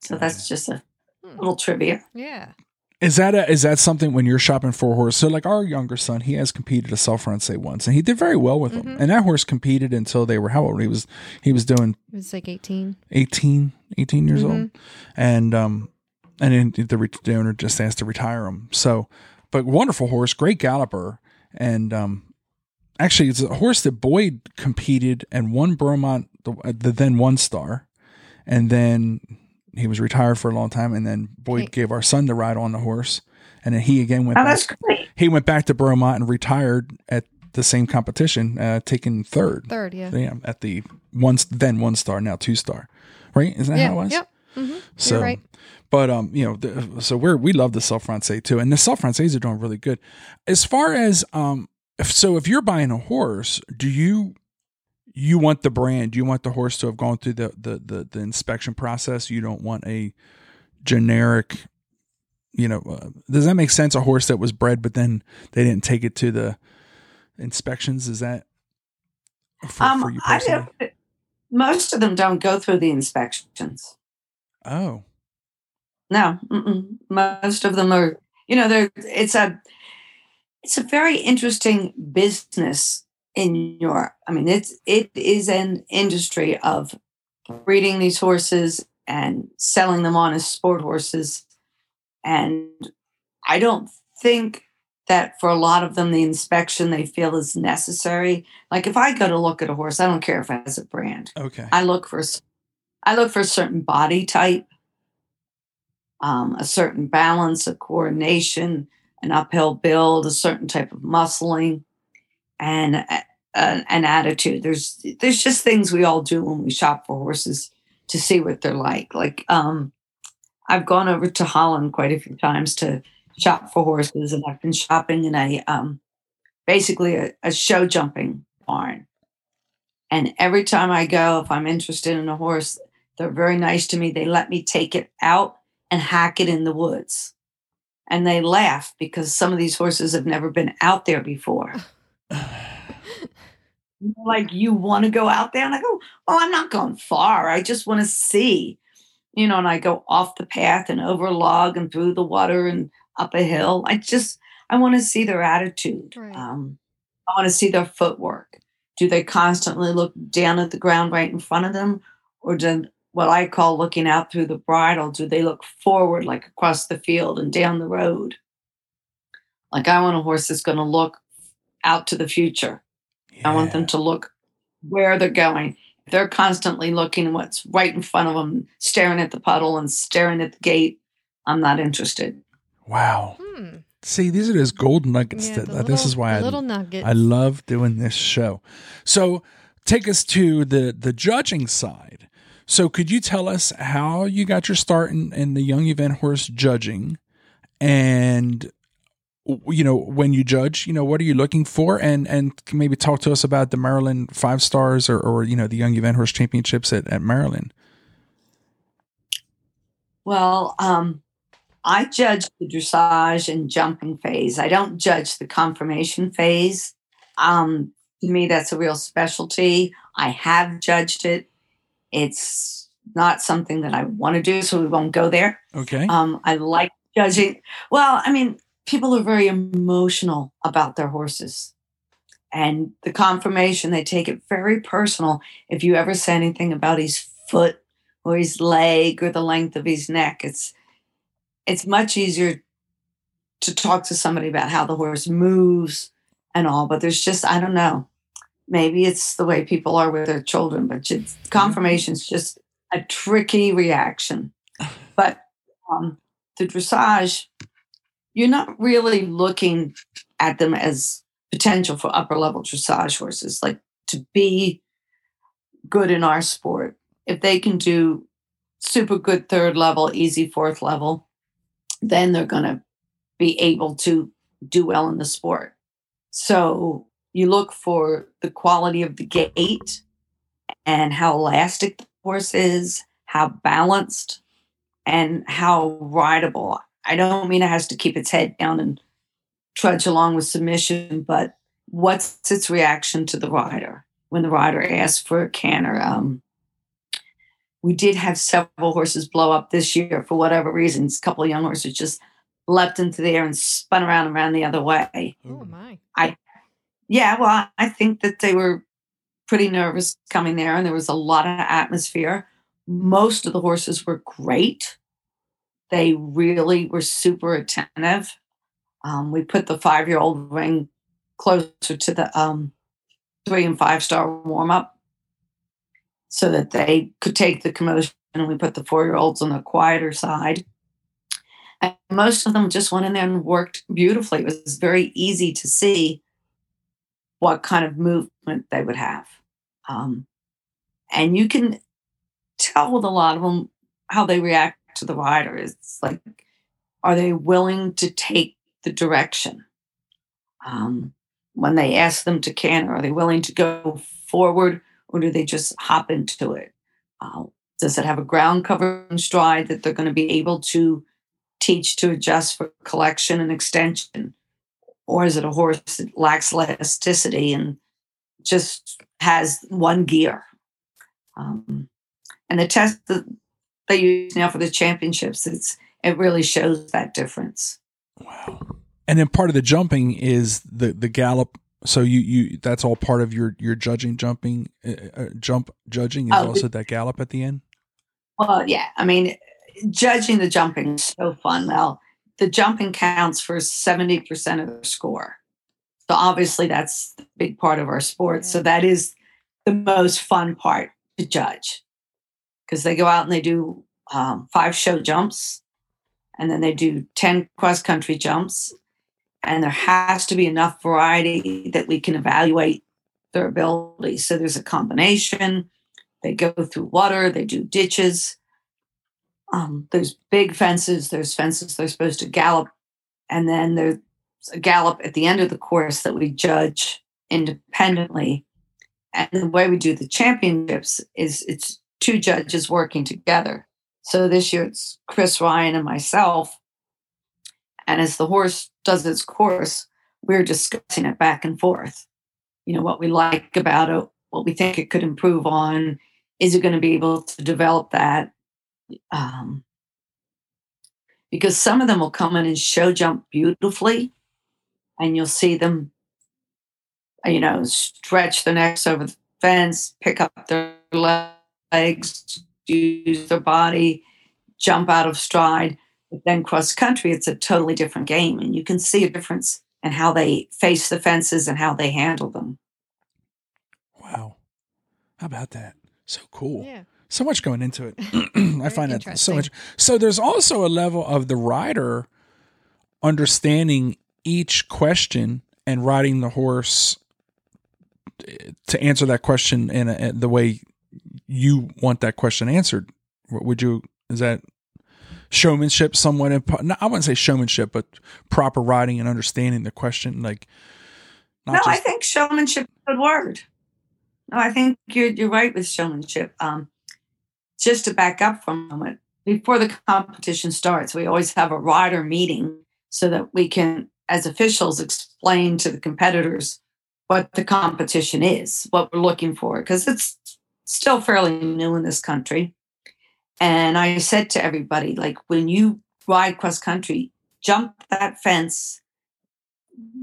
So that's just a hmm. little trivia. Yeah. Is that a, is that something when you're shopping for a horse? So like our younger son, he has competed a self say once, and he did very well with mm-hmm. them. And that horse competed until they were how old? He was he was doing. It was like 18. 18, 18 years mm-hmm. old, and um, and then the, the owner just asked to retire him. So, but wonderful horse, great galloper, and um, actually it's a horse that Boyd competed and won Bromont, the, the then one star, and then he was retired for a long time, and then Boyd gave our son to ride on the horse, and then he again went. Oh, back, that's great. He went back to Bromont and retired at the same competition, uh, taking third. Third, yeah. Yeah, at the one then one star, now two star, right? Isn't that yeah, how it was? Yep. Mm-hmm. So, right. But um, you know, the, so we're we love the Selle Français too, and the Selle Français are doing really good. As far as um, if, so if you're buying a horse, do you you want the brand. You want the horse to have gone through the the the, the inspection process. You don't want a generic. You know, uh, does that make sense? A horse that was bred, but then they didn't take it to the inspections. Is that for, um, for you personally? I, most of them don't go through the inspections. Oh, no. Mm-mm. Most of them are. You know, they're. It's a. It's a very interesting business in your I mean, it's it is an industry of breeding these horses and selling them on as sport horses. And I don't think that for a lot of them the inspection they feel is necessary. Like if I go to look at a horse, I don't care if it has a brand. Okay. I look for I look for a certain body type, um, a certain balance, a coordination, an uphill build, a certain type of muscling and a, an attitude. There's there's just things we all do when we shop for horses to see what they're like. Like um, I've gone over to Holland quite a few times to shop for horses, and I've been shopping in a um, basically a, a show jumping barn. And every time I go, if I'm interested in a horse, they're very nice to me. They let me take it out and hack it in the woods. And they laugh because some of these horses have never been out there before. <laughs> <sighs> like you want to go out there? And i go oh i'm not going far. I just want to see. You know and i go off the path and over a log and through the water and up a hill. I just i want to see their attitude. Right. um, i want to see their footwork. Do they constantly look down at the ground right in front of them? Or do what i call looking out through the bridle do they look forward like across the field and down the road? Like i want a horse that's going to look out to the future yeah. I want them to look where they're going. They're constantly looking what's right in front of them, staring at the puddle and staring at the gate, I'm not interested. Wow. Hmm. See, these are those gold nuggets. Yeah, that, little, this is why I, little nuggets. I love doing this show. So, take us to the the judging side. So, could you tell us how you got your start in, in the young event horse judging, and you know when you judge you know what are you looking for and and maybe talk to us about the maryland five stars or or you know the young event horse championships at, at maryland well um i judge the dressage and jumping phase i don't judge the conformation phase Um, to me, that's a real specialty. I have judged it. It's not something that I want to do, so we won't go there. Okay. Um, I like judging. Well, I mean, people are very emotional about their horses. And the conformation, they take it very personal. If you ever say anything about his foot or his leg or the length of his neck, it's it's much easier to talk to somebody about how the horse moves and all. But there's just I don't know. Maybe it's the way people are with their children, but just, conformation is just a tricky reaction. But um, the dressage, you're not really looking at them as potential for upper level dressage horses, like to be good in our sport. If they can do super good third level, easy fourth level, then they're going to be able to do well in the sport. So you look for the quality of the gait and how elastic the horse is, how balanced, and how rideable. I don't mean it has to keep its head down and trudge along with submission, but what's its reaction to the rider when the rider asks for a canter? Um, we did have several horses blow up this year for whatever reasons. A couple of young horses just leapt into the air and spun around and around the other way. Oh my! I, yeah, well, I think that they were pretty nervous coming there, and there was a lot of atmosphere. Most of the horses were great. They really were super attentive. Um, we put the five year old ring closer to the um, three and five star warm up so that they could take the commotion, and we put the four year olds on the quieter side. And most of them just went in there and worked beautifully. It was very easy to see what kind of movement they would have. Um, and you can tell with a lot of them how they react to the rider. It's like, are they willing to take the direction? Um, when they ask them to canter, are they willing to go forward or do they just hop into it? Uh, does it have a ground cover and stride that they're going to be able to teach to adjust for collection and extension? Or is it a horse that lacks elasticity and just has one gear? Um, and the test that they use now for the championships, it's it really shows that difference. Wow. And then part of the jumping is the the gallop. So you you that's all part of your your judging jumping uh, uh jump judging is Oh, also that gallop at the end. Well, yeah, I mean, judging the jumping is so fun. Well, the jumping counts for 70% of the score. So obviously that's a big part of our sport. So that is the most fun part to judge because they go out and they do um, five show jumps and then they do 10 cross country jumps. And there has to be enough variety that we can evaluate their ability. So there's a combination. They go through water, they do ditches. Um, there's big fences, there's fences they're supposed to gallop. And then there's a gallop at the end of the course that we judge independently. And the way we do the championships is it's two judges working together. So this year it's Chris Ryan and myself. And as the horse does its course, we're discussing it back and forth. You know, what we like about it, what we think it could improve on. Is it going to be able to develop that? Um, because some of them will come in and show jump beautifully, and you'll see them, you know, stretch their necks over the fence, pick up their legs, use their body, jump out of stride. But then cross country, it's a totally different game, and you can see a difference in how they face the fences and how they handle them. Wow. How about that? So cool. Yeah. So much going into it. <clears throat> <clears throat> I find that so much. So there's also a level of the rider understanding each question and riding the horse eh, to answer that question in, a, in the way you want that question answered. Would you? Is that showmanship? Somewhat. Impo- no, I wouldn't say showmanship, but proper riding and understanding the question. Like, not no, I think showmanship is a good word. No, I think you're you're right with showmanship. Um, just to back up for a moment, before the competition starts, we always have a rider meeting so that we can, as officials, explain to the competitors what the competition is, what we're looking for, because it's still fairly new in this country. And I said to everybody, like, when you ride cross country, jump that fence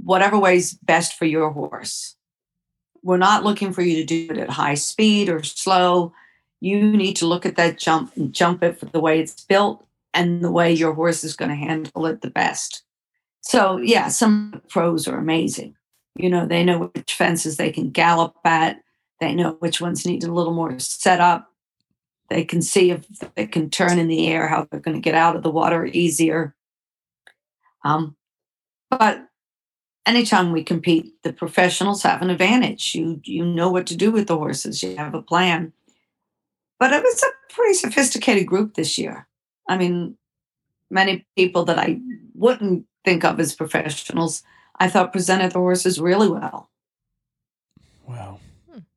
whatever way's best for your horse. We're not looking for you to do it at high speed or slow. You need to look at that jump and jump it for the way it's built and the way your horse is going to handle it the best. So, yeah, some pros are amazing. You know, they know which fences they can gallop at, they know which ones need a little more setup. They can see if they can turn in the air, how they're going to get out of the water easier. Um, but anytime we compete, the professionals have an advantage. You you know what to do with the horses. You have a plan. But it was a pretty sophisticated group this year. I mean, many people that I wouldn't think of as professionals, I thought presented the horses really well. Wow.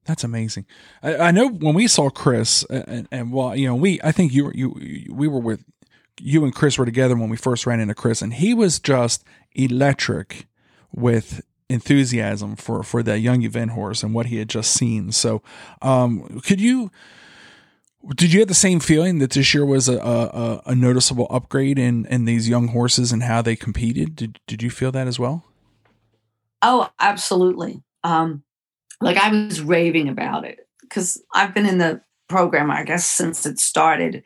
That's amazing. I, I, know when we saw Chris, and, and well, you know, we I think you you we were with you and Chris were together when we first ran into Chris, and he was just electric with enthusiasm for for that young event horse and what he had just seen. So, um, could you? Did you have the same feeling that this year was a, a, a noticeable upgrade in, in these young horses and how they competed? Did, did you feel that as well? Oh, absolutely. Um, like I was raving about it because I've been in the program, I guess, since it started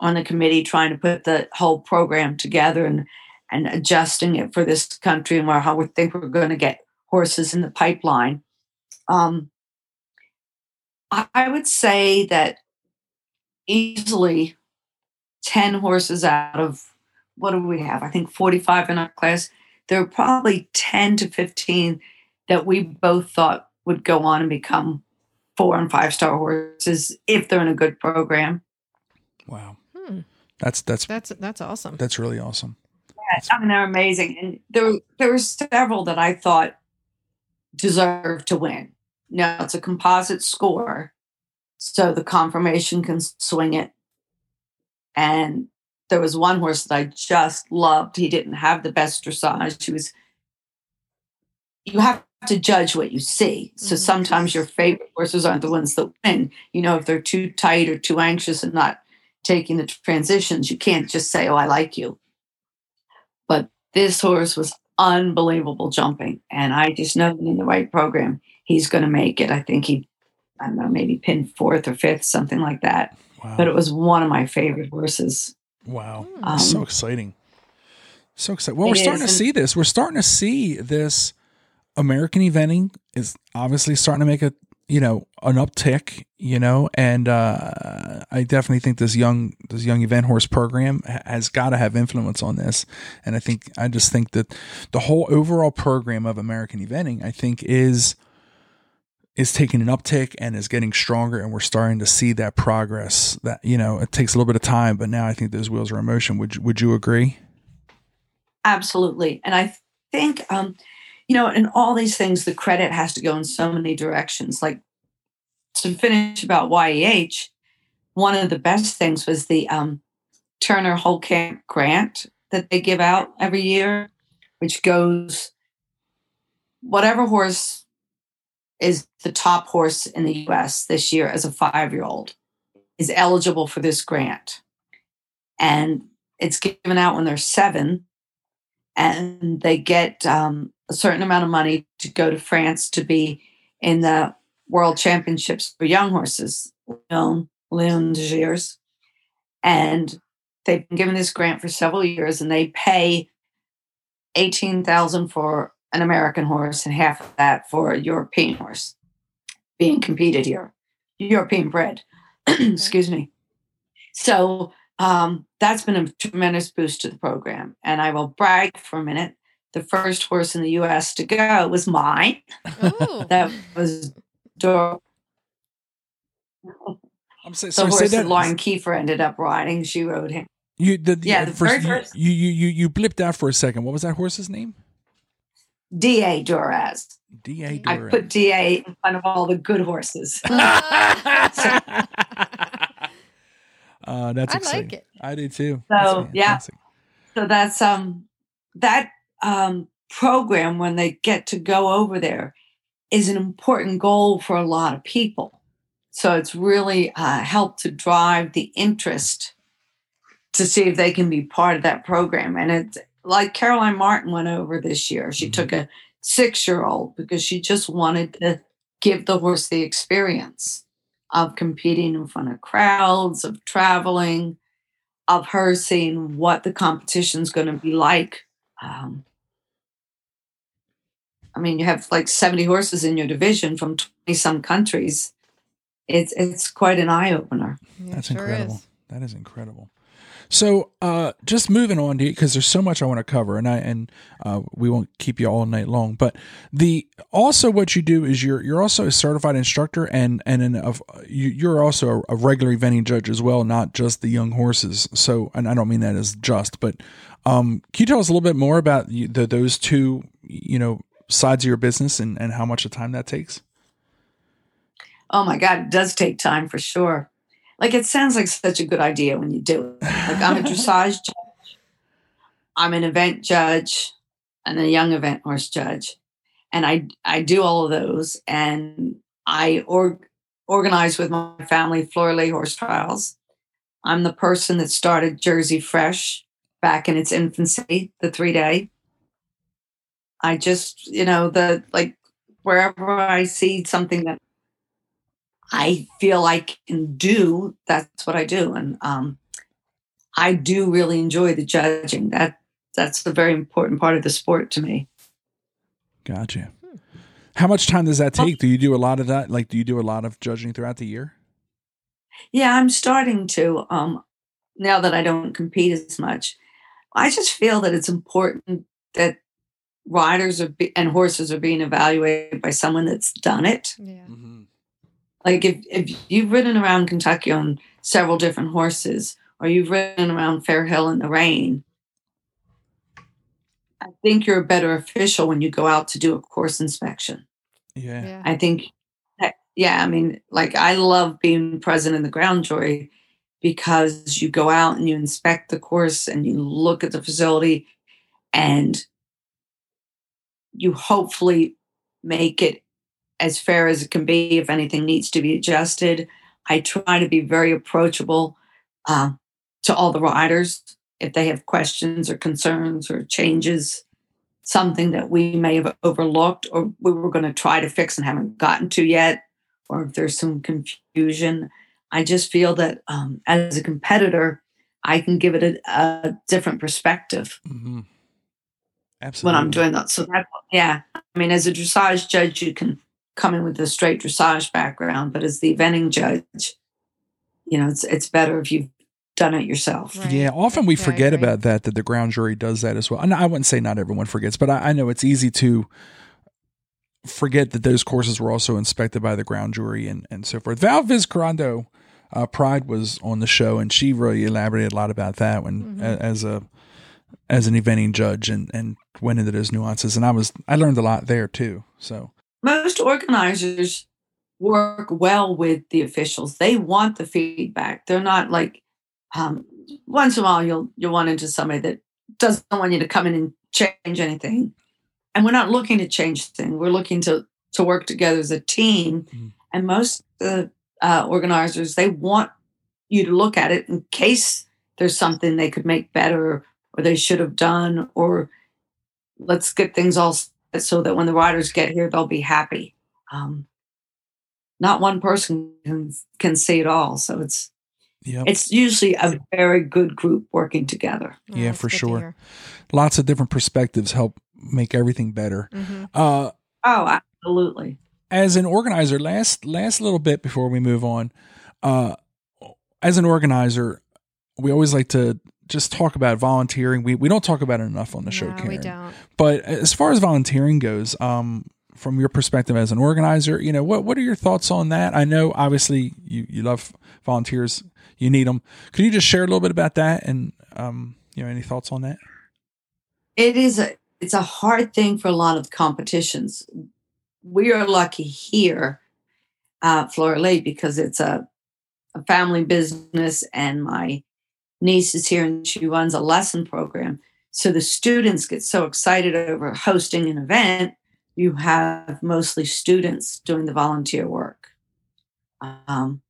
on the committee trying to put the whole program together and and adjusting it for this country and where how we think we're going to get horses in the pipeline. Um, I would say that easily 10 horses out of what do we have? I think 45 in our class. There are probably 10 to 15 that we both thought would go on and become four and five star horses if they're in a good program. Wow. Hmm. That's that's that's that's awesome. That's really awesome. Yeah, I mean they're amazing. And there there were several that I thought deserved to win. Now it's a composite score, so the conformation can swing it. And there was one horse that I just loved. He didn't have the best dressage. He was you have to judge what you see. So mm-hmm. sometimes your favorite horses aren't the ones that win. You know, if they're too tight or too anxious and not taking the transitions, you can't just say, Oh, I like you. But this horse was unbelievable jumping. And I just know in the right program, he's going to make it. I think he, I don't know, maybe pin fourth or fifth, something like that. Wow. But it was one of my favorite horses. Wow. Um, so exciting. So exciting. Well, we're starting is. to see this. We're starting to see this American eventing is obviously starting to make a you know an uptick you know and uh, i definitely think this young this young event horse program has got to have influence on this. And i think i just think that the whole overall program of american eventing i think is is taking an uptick and is getting stronger and we're starting to see that progress that you know it takes a little bit of time but now i think those wheels are in motion. Would would you agree? Absolutely. And i think um you know, in all these things, the credit has to go in so many directions. Like to finish about YEH, one of the best things was the um, Turner Holekamp grant that they give out every year, which goes whatever horse is the top horse in the US this year as a five year old is eligible for this grant. And it's given out when they're seven, and they get um, a certain amount of money to go to France to be in the World Championships for young horses, Leon, Le Lion d'Angers. And they've been given this grant for several years and they pay 18000 for an American horse and half of that for a European horse being competed here, European bred. <clears throat> Excuse me. So um, that's been a tremendous boost to the program. And I will brag for a minute the first horse in the U.S. to go was mine. <laughs> that was Dor. I'm sorry, the horse that Lauren Kieffer ended up riding. She rode him. You the, yeah, the first, first you, you you you blipped out for a second. What was that horse's name? D.A. Duras. D.A. I put D.A. in front of all the good horses. so, <laughs> <laughs> uh, that's I exciting. like it. I do too. So yeah. So that's um that um, program when they get to go over there is an important goal for a lot of people. So it's really uh, helped to drive the interest to see if they can be part of that program. And it's like Caroline Martin went over this year. She mm-hmm. took a six year old because she just wanted to give the horse the experience of competing in front of crowds, of traveling, of her seeing what the competition's going to be like. Um, I mean, you have like 70 horses in your division from 20 some countries. It's it's quite an eye opener. Yeah, That's sure incredible. Is. That is incredible. So, uh, just moving on because there's so much I want to cover, and I and uh, we won't keep you all night long. But the also what you do is you're you're also a certified instructor, and and an, of you, are also a, a, regular eventing judge as well, not just the young horses. So, and I don't mean that as just, but um, can you tell us a little bit more about the, those two, you know, sides of your business and and how much of time that takes? Oh my God, it does take time for sure like it sounds like such a good idea when you do it. Like I'm a <laughs> dressage judge, I'm an event judge, and a young event horse judge, and I I do all of those, and I org, organize with my family Flora Lea horse trials. I'm the person that started Jersey Fresh back in its infancy, the three day. I just, you know, the like wherever I see something that I feel I can do, that's what I do. And um, I do really enjoy the judging. That that's a very important part of the sport to me. Gotcha. How much time does that take? Do you do a lot of that? Like, do you do a lot of judging throughout the year? Yeah, I'm starting to. Um, now that I don't compete as much, I just feel that it's important that riders are be- and horses are being evaluated by someone that's done it. Yeah. Mm-hmm. Like if, if you've ridden around Kentucky on several different horses, or you've ridden around Fair Hill in the rain, I think you're a better official when you go out to do a course inspection. Yeah. yeah. I think, yeah, I mean, like I love being present in the ground jury because you go out and you inspect the course and you look at the facility and you hopefully make it as fair as it can be. If anything needs to be adjusted, I try to be very approachable uh, to all the riders if they have questions or concerns or changes, something that we may have overlooked or we were going to try to fix and haven't gotten to yet, or if there's some confusion. I just feel that um, as a competitor, I can give it a, a different perspective. Mm-hmm. Absolutely. When I'm doing that. So that, yeah. I mean, as a dressage judge, you can come in with a straight dressage background, but as the eventing judge, you know, it's it's better if you've done it yourself. Right. Yeah, often we forget right. about that that the ground jury does that as well. And I wouldn't say not everyone forgets, but I, I know it's easy to forget that those courses were also inspected by the ground jury and, and so forth. Val Vizcarrondo, uh, Pride was on the show, and she really elaborated a lot about that when mm-hmm. a, as a as an eventing judge and and went into those nuances. And I was I learned a lot there too. So most organizers work well with the officials. They want the feedback. They're not like um, once in a while you'll you'll run into somebody that doesn't want you to come in and change anything. And we're not looking to change things. We're looking to to work together as a team. Mm. And most the uh, organizers they want you to look at it in case there's something they could make better or they should have done or let's get things all so that when the riders get here, they'll be happy. Um, not one person can, can see it all. So it's yep. it's usually a very good group working together. Oh, yeah, for sure. Lots of different perspectives help make everything better. Mm-hmm. Uh, oh, absolutely. As an organizer, last last little bit before we move on, uh, as an organizer, we always like to just talk about volunteering. We we don't talk about it enough on the show, Karen. We don't. But as far as volunteering goes, um, from your perspective as an organizer, you know, what what are your thoughts on that? I know obviously you you love volunteers, you need them. Could you just share a little bit about that and um, you know, any thoughts on that? It is a it's a hard thing for a lot of competitions. We are lucky here at Flora Lea because it's a, a family business and my niece is here and she runs a lesson program. So the students get so excited over hosting an event you have mostly students doing the volunteer work. Um,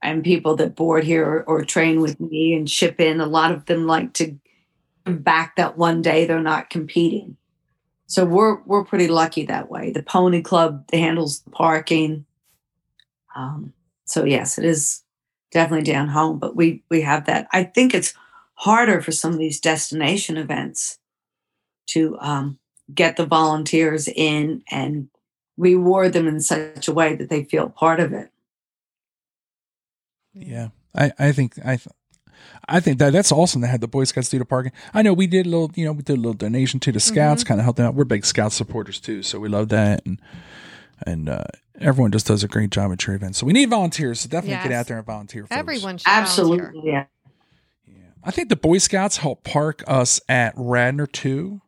and people that board here or, or, train with me and ship in. A lot of them like to back that one day they're not competing. So we're we're pretty lucky that way. The Pony Club handles the parking. Um, so yes, it is definitely down home, but we we have that. I think it's harder for some of these destination events to um, get the volunteers in and reward them in such a way that they feel part of it. Yeah, I, I think I, I think that that's awesome. They had the Boy Scouts do the parking. I know we did a little, you know, we did a little donation to the Scouts, mm-hmm. kind of help them out. We're big Scout supporters too, so we love that, and and uh, everyone just does a great job at your events. So we need volunteers. So definitely yes. get out there and volunteer. Folks. Everyone should absolutely, volunteer. yeah. Yeah, I think the Boy Scouts help park us at Radnor too.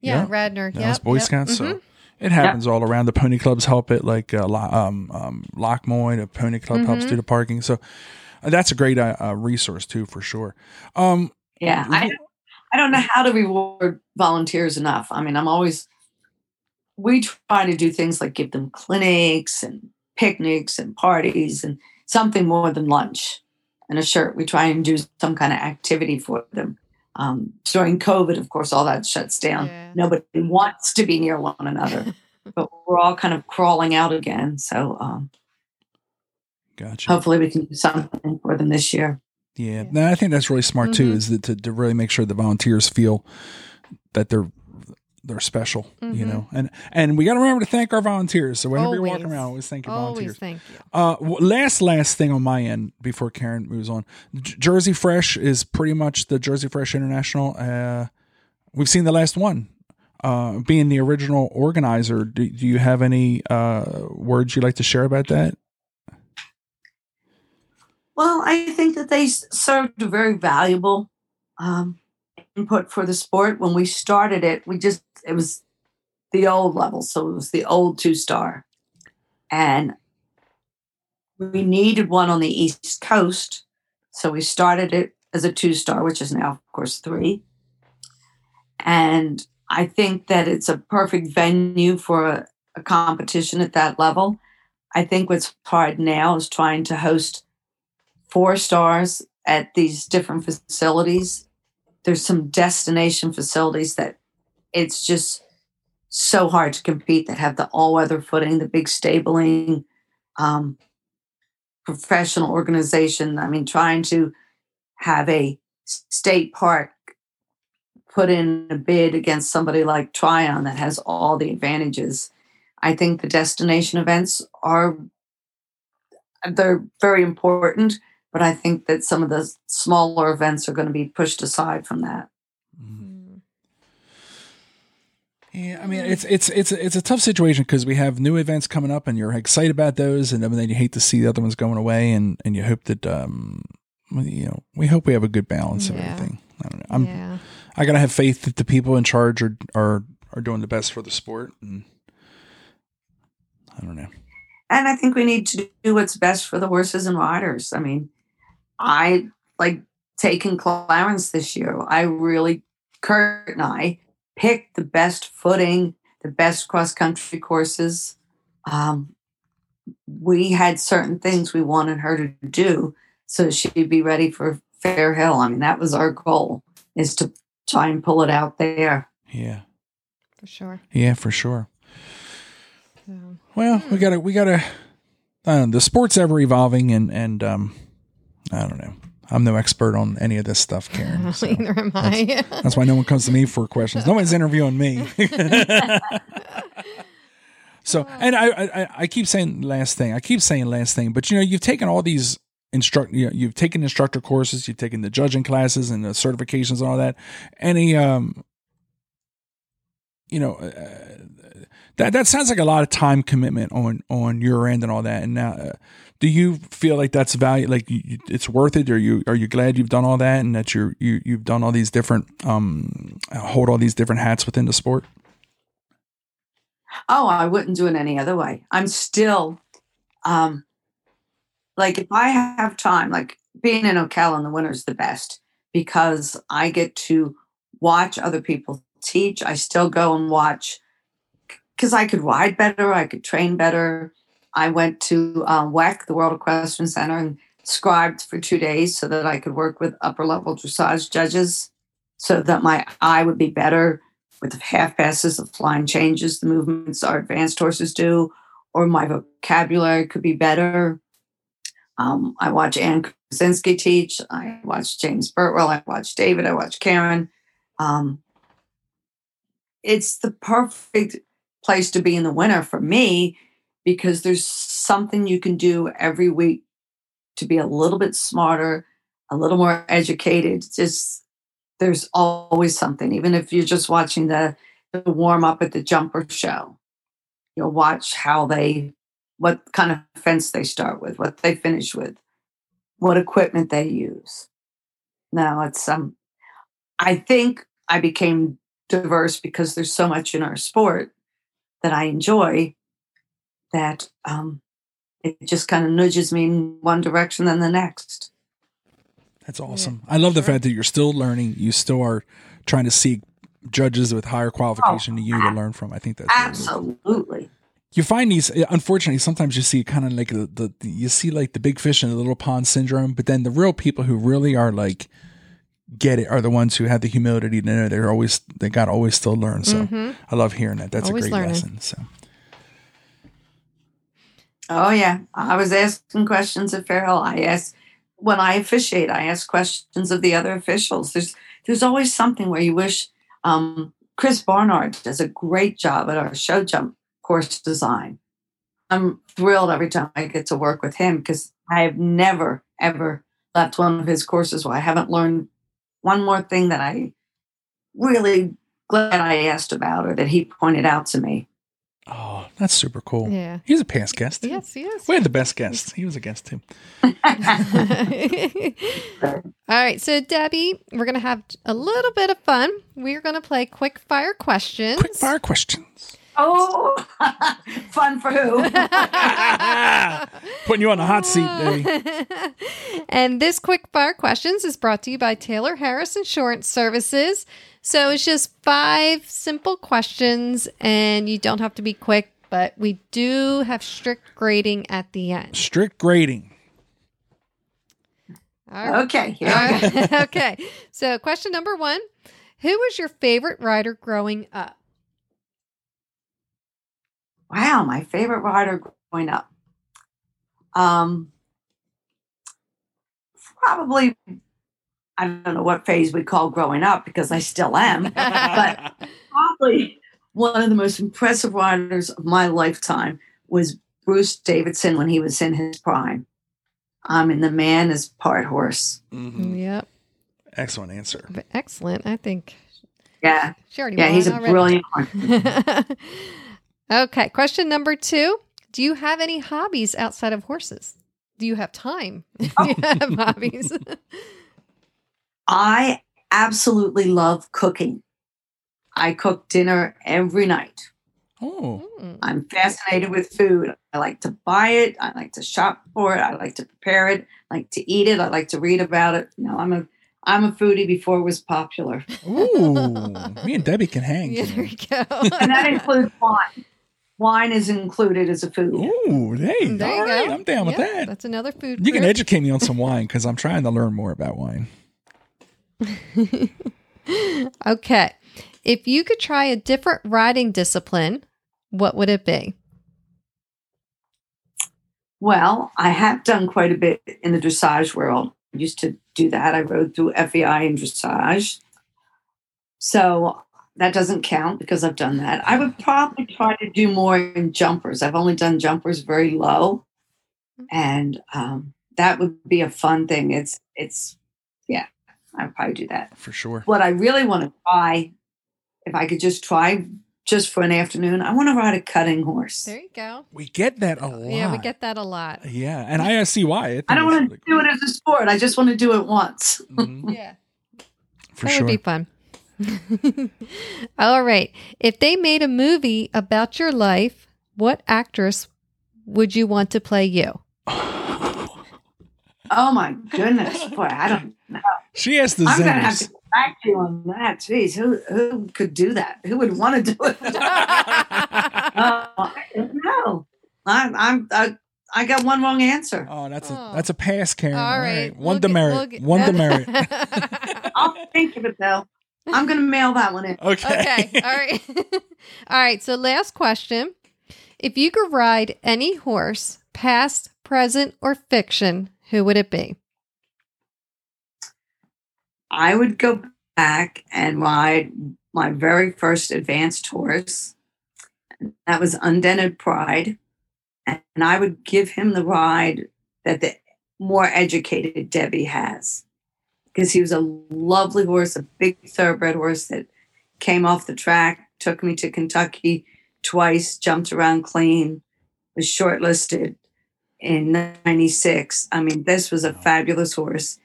Yeah, yeah. Radnor. Yeah, Boy yep. Scouts. Mm-hmm. So it happens yep. all around. The pony clubs help it, like uh, um, um, Loch Moy, the pony club mm-hmm. helps do the parking. So that's a great uh, uh, resource too, for sure. Um, yeah, I don't, I don't know how to reward volunteers enough. I mean, I'm always we try to do things like give them clinics and picnics and parties and something more than lunch and a shirt. We try and do some kind of activity for them. Um, during COVID, of course, all that shuts down. Yeah. Nobody wants to be near one another, <laughs> but we're all kind of crawling out again. So, um, gotcha. Hopefully, we can do something for them this year. Yeah, yeah. No, I think that's really smart mm-hmm. too. Is that to, to really make sure the volunteers feel that they're they're special, mm-hmm. you know. And and we got to remember to thank our volunteers. So whenever always. you're walking around, always thank your always volunteers. Thank you. Uh, last last thing on my end before Karen moves on, J- Jersey Fresh is pretty much the Jersey Fresh International. Uh, we've seen the last one. Uh, being the original organizer, do, do you have any uh, words you'd like to share about that? Well, I think that they served a very valuable um, input for the sport. When we started it, we just, it was the old level. So it was the old two star. And we needed one on the East Coast. So we started it as a two star, which is now, of course, three. And I think that it's a perfect venue for a, a competition at that level. I think what's hard now is trying to host four stars at these different facilities there's some destination facilities that it's just so hard to compete that have the all-weather footing, the big stabling, um, professional organization. I mean, trying to have a state park put in a bid against somebody like Tryon that has all the advantages. I think the destination events are they're very important, but I think that some of the smaller events are going to be pushed aside from that. Mm-hmm. Yeah, I mean it's it's it's it's a tough situation because we have new events coming up, and you're excited about those, and then you hate to see the other ones going away, and and you hope that um you know we hope we have a good balance yeah. of everything. I don't know. I'm yeah. I gotta have faith that the people in charge are are are doing the best for the sport, and I don't know. And I think we need to do what's best for the horses and riders. I mean, I like taking Clarence this year. I really, Kurt and I picked the best footing, the best cross country courses. Um, we had certain things we wanted her to do so she'd be ready for Fair Hill. I mean, that was our goal is to try and pull it out there. Yeah. For sure. Yeah, for sure. Well, we gotta, we gotta, uh, the sport's ever evolving and, and, um, I don't know. I'm no expert on any of this stuff, Karen. <laughs> So Neither am I. That's, that's, why no one comes to me for questions. No one's interviewing me. <laughs> so, and I, I, I keep saying last thing. I keep saying last thing, but you know, you've taken all these instruct, you know, you've taken instructor courses, you've taken the judging classes and the certifications and all that. Any, um, you know, uh, that that sounds like a lot of time commitment on on your end and all that. And now. Uh, do you feel like that's value like you, it's worth it? Are you are you glad you've done all that and that you're you, you've done all these different um hold all these different hats within the sport? Oh i wouldn't do it any other way. I'm still um like if i have time like being in ocala in the winter is the best because i get to watch other people teach. I still go and watch because I could ride better, I could train better. I went to um, WEC, the World Equestrian Center, and scribed for two days so that I could work with upper level dressage judges so that my eye would be better with the half passes, the flying changes, the movements our advanced horses do, or my vocabulary could be better. Um, I watch Ann Krasinski teach. I watch James Burtwell. I watch David. I watch Karen. Um, it's the perfect place to be in the winter for me because there's something you can do every week to be a little bit smarter, a little more educated. Just there's always something, even if you're just watching the, the warm up at the jumper show. You'll watch how they, what kind of fence they start with, what they finish with, what equipment they use. Now it's um, I think I became diverse because there's so much in our sport that I enjoy that um, it just kind of nudges me in one direction than the next. That's awesome. Yeah, I love sure. the fact that you're still learning. You still are trying to seek judges with higher qualification oh, to you to learn from. I think that's absolutely. Really you find these unfortunately sometimes you see kind of like the, the, you see like the big fish in the little pond syndrome but then the real people who really are like get it are the ones who have the humility to know they're always they got to always still learn so mm-hmm. i love hearing that that's always a great learning. lesson so oh yeah i was asking questions at fairhill i asked when i officiate i ask questions of the other officials there's there's always something where you wish um, chris barnard does a great job at our show jump course design. I'm thrilled every time I get to work with him because I have never, ever left one of his courses where I haven't learned one more thing that I really glad I asked about or that he pointed out to me. Oh, that's super cool. Yeah. He's a past guest. Yes, he is. We had the best guest. He was a guest too. <laughs> All right. So, Debbie, we're going to have a little bit of fun. We're going to play quick fire questions. Quick fire questions. Oh, <laughs> fun for who? <laughs> Putting you on the hot seat, Debbie. and this quick fire questions is brought to you by Taylor Harris Insurance Services. So it's just five simple questions, and you don't have to be quick, but we do have strict grading at the end. Strict grading. Okay. <laughs> okay. So, question number one Who was your favorite rider growing up? wow, my favorite rider growing up. Um, probably, I don't know what phase we call growing up because I still am, but <laughs> probably one of the most impressive riders of my lifetime was Bruce Davidson when he was in his prime. I mean, the man is part horse. Mm-hmm. Yep. Excellent answer. Excellent. I think. Yeah. She already yeah, he's a already. brilliant one. <laughs> Okay, question number two. Do you have any hobbies outside of horses? Do you have time? Oh. <laughs> Do you have hobbies? I absolutely love cooking. I cook dinner every night. Oh. Hmm. I'm fascinated with food. I like to buy it. I like to shop for it. I like to prepare it. I like to eat it. I like to read about it. You know, I'm a I'm a foodie before it was popular. Ooh, me and Debbie can hang. Yeah, there you go. and that includes wine wine is included as a food. Ooh, hey, there all right, go. I'm down with that. That's another food. You can educate me on some wine because I'm trying to learn more about wine. <laughs> okay. If you could try a different riding discipline, what would it be? Well, I have done quite a bit in the dressage world. I used to do that. I rode through FEI and dressage. So that doesn't count because I've done that. I would probably try to do more in jumpers. I've only done jumpers very low, and um, that would be a fun thing. It's it's yeah, I'd probably do that for sure. What I really want to try, if I could just try just for an afternoon, I want to ride a cutting horse. There you go. We get that a lot. Yeah, we get that a lot. Yeah, and I <laughs> see why. I, I don't want to do it as a sport. I just want to do it once. <laughs> Mm-hmm. yeah, <laughs> for that sure. would be fun. All right. If they made a movie about your life, what actress would you want to play you? Oh my goodness, boy! I don't know. She has the. I'm gonna have to back you on that. Jeez, who who could do that? Who would want to do it? I don't know. I, I'm I, I got one wrong answer. Oh, that's a Oh. that's a pass, Karen. All right. One we'll get- demerit. we'll get- One demerit. <laughs> I'll think of it though. I'm going to mail that one in. Okay. okay. <laughs> All right. <laughs> All right. So, last question. If you could ride any horse, past, present, or fiction, who would it be? I would go back and ride my very first advanced horse. That was Undented Pride. And I would give him the ride that the more educated Debbie has. Because he was a lovely horse, a big thoroughbred horse that came off the track, took me to Kentucky twice, jumped around clean, was shortlisted in 96. I mean, this was a fabulous horse,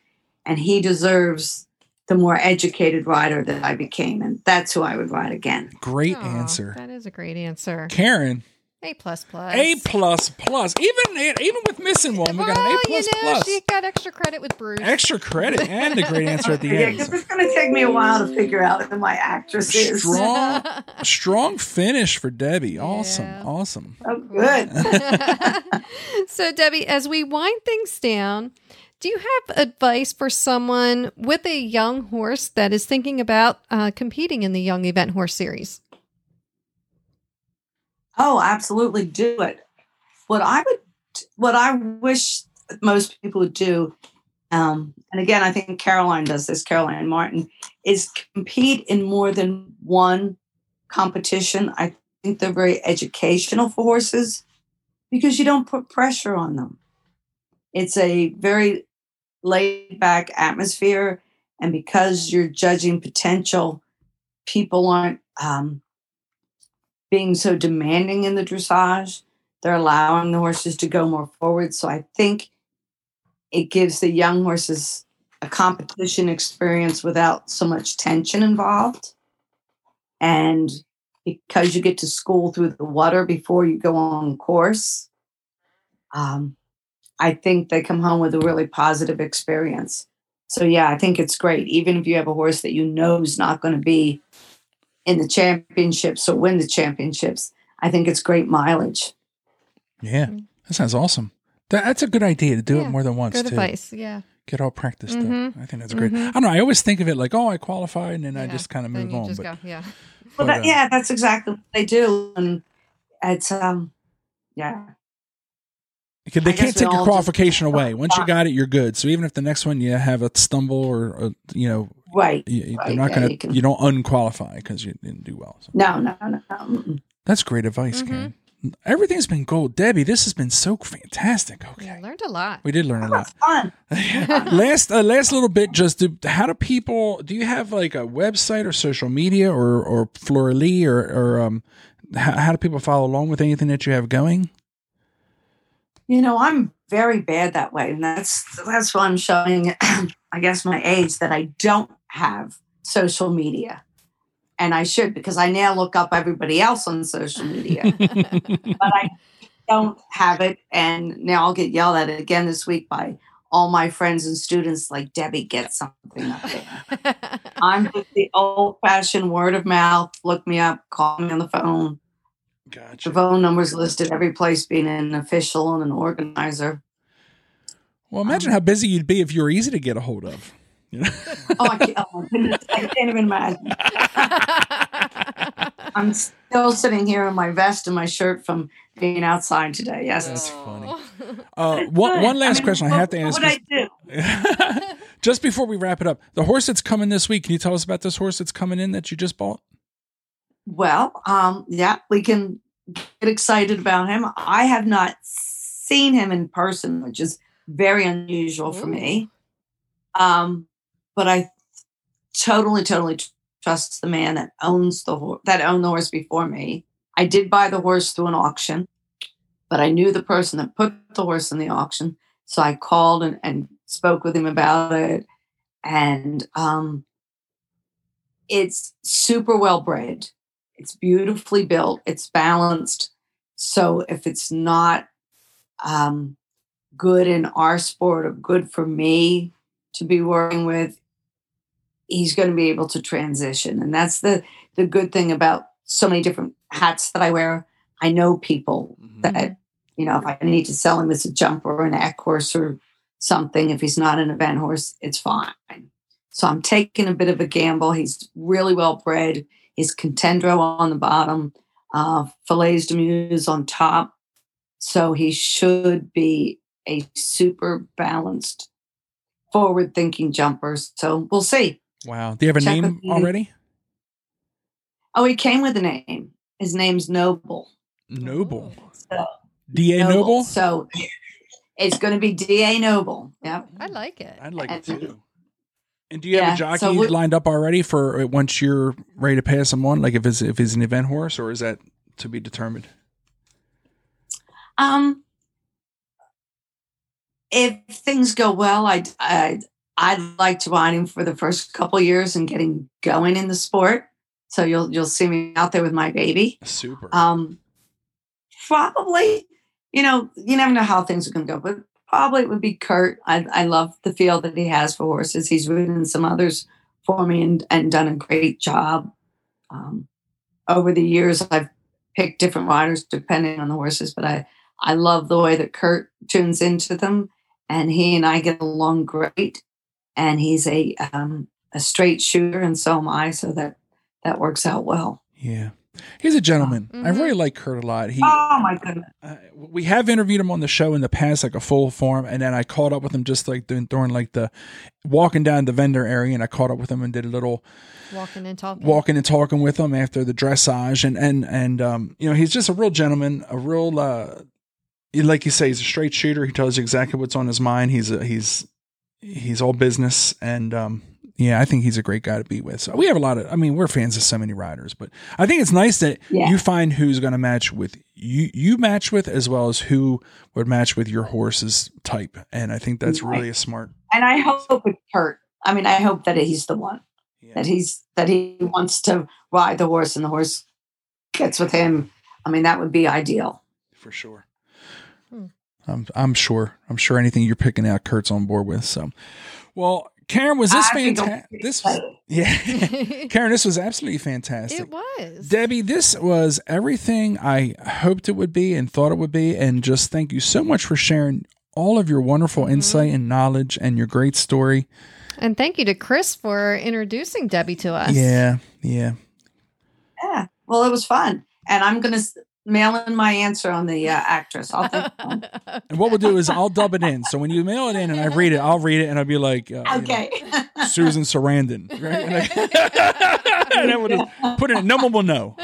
and he deserves the more educated rider that I became, and that's who I would write again. Great Aw, answer. That is a great answer. Karen, A plus plus. A plus plus. Even even with missing one, we got an A plus you know, plus. she got extra credit with Bruce. Extra credit and a great answer at the <laughs> Yeah, end. Yeah, because it's going to take me a while to figure out who my actress is. Strong, <laughs> strong finish for Debbie. Awesome, Yeah. awesome. Oh, good. <laughs> so, Debbie, as we wind things down, do you have advice for someone with a young horse that is thinking about uh, competing in the Young Event Horse Series? Oh, absolutely do it. What I would, what I wish most people would do, um, and again, I think Caroline does this, Caroline Martin, is compete in more than one competition. I think they're very educational for horses because you don't put pressure on them. It's a very laid back atmosphere. And because you're judging potential, people aren't um, being so demanding in the dressage. They're allowing the horses to go more forward. So I think it gives the young horses a competition experience without so much tension involved. And because you get to school through the water before you go on course, um, I think they come home with a really positive experience. So yeah, I think it's great. Even if you have a horse that you know is not going to be in the championships or win the championships, I think it's great mileage. Yeah, that sounds awesome. That, that's a good idea to do Yeah, it more than once Good too. advice. Yeah. Get all practiced Mhm. up. I think that's great. Mhm. I don't know. I always think of it like, oh, I qualified, and then I just kind of move on. But, go. Yeah. Well, but, that, uh, yeah, that's exactly what they do, and it's um, yeah, Because they I can't take your all just- qualification away. Once you got it, you're good. So even if the next one you have a stumble or, or you know, right. you, they're not yeah, going you to, can- you don't unqualify because you didn't do well. So No, no, no, mm-mm. that's great advice, Mm-hmm. Karen. Everything's been gold, Debbie. This has been so fantastic. Yeah, Okay, learned a lot. we did learn a lot. <laughs> Fun. last uh, last little bit just to, how do people do you have like a website or social media or or Flora Lea or or um how, how do people follow along with anything that you have going You know, I'm very bad that way, and that's that's why I'm showing. <clears throat> I guess my age that I don't have social media, and I should because I now look up everybody else on social media, <laughs> but I don't have it, and now I'll get yelled at again this week by all my friends and students. Like Debbie, get something up there. <laughs> I'm just the old-fashioned word of mouth. Look me up, call me on the phone. The phone number's listed every place, being an official and an organizer. well imagine how busy you'd be if you were easy to get a hold of you know? <laughs> Oh, I can't, oh, I can't even imagine. <laughs> I'm still sitting here in my vest and my shirt from being outside today. Yes. That's funny. uh one, one last question i have to ask What I do? <laughs> just before we wrap it up the horse that's coming this week can you tell us about this horse that's coming in that you just bought Well, um, yeah, we can get excited about him. I have not seen him in person, which is very unusual for me. Um, but I totally, totally trust the man that owns the horse that owned the horse before me. I did buy the horse through an auction, but I knew the person that put the horse in the auction, so I called and, and spoke with him about it. And um, it's super well bred. It's beautifully built. It's balanced. So if it's not um, good in our sport or good for me to be working with, he's going to be able to transition. And that's the the good thing about so many different hats that I wear. I know people Mhm. that, you know, if I need to sell him as a jumper or an eq horse or something, if he's not an event horse, it's fine. So I'm taking a bit of a gamble. He's really well bred. He's Contendro on the bottom, uh, Fillets de Muse on top. So he should be a super balanced, forward thinking jumper. So we'll see. Wow. Do you have a Check name already? Oh, he came with a name. His name's Noble. Noble. So, D.A. Noble? So it's going to be D.A. Noble. Yep. I like it. I'd like it too. And do you have a jockey so lined up already for uh, once you're ready to pass him on? Like if it's if he's an event horse, or is that to be determined? Um, if things go well, I'd, I'd, I'd like to ride him for the first couple years and getting going in the sport. So you'll you'll see me out there with my baby. Super. Um, probably, you know, you never know how things are going to go, but probably would be Kurt. I, I love the feel that he has for horses. He's ridden some others for me and, and done a great job. Um, over the years, I've picked different riders depending on the horses, but I, I love the way that Kurt tunes into them, and he and I get along great. And he's a um, a straight shooter, and so am I. So that that works out well. yeah. He's a gentleman. I Mhm. really like Kurt a lot. He Oh my goodness! uh, we have interviewed him on the show in the past, like a full form, and then I caught up with him just like during, during like the walking down the vendor area, and I caught up with him and did a little Walking and talking. walking and talking with him after the dressage, and and and um, you know, he's just a real gentleman, a real uh, like you say, he's a straight shooter. He tells you exactly what's on his mind. He's a, he's he's all business, and um, yeah, I think he's a great guy to be with. So we have a lot of, I mean, we're fans of so many riders, but I think it's nice that Yeah. you find who's going to match with you, you match with, as well as who would match with your horse's type. And I think that's Right. really a smart. And I hope it's Kurt. I mean, I hope that he's the one. Yeah. that he's that he wants to ride the horse and the horse gets with him. I mean, that would be ideal. for sure. Hmm. I'm I'm sure. I'm sure anything you're picking out, Kurt's on board with. So, well, Karen, was this I think I'm fantastic? This was, yeah, <laughs> Karen, this was absolutely fantastic. it was. Debbie, this was everything I hoped it would be and thought it would be. And just thank you so much for sharing all of your wonderful Mm-hmm. insight and knowledge and your great story. and thank you to Chris for introducing Debbie to us. Yeah, yeah. Yeah. Well, it was fun, and I'm going to mail in my answer on the uh, actress. I'll think. <laughs> And what we'll do is I'll dub it in. So when you mail it in and I read it, I'll read it and I'll be like, uh, you know, okay. <laughs> Susan Sarandon, right? And, I, <laughs> and then we'll just put in no one will know.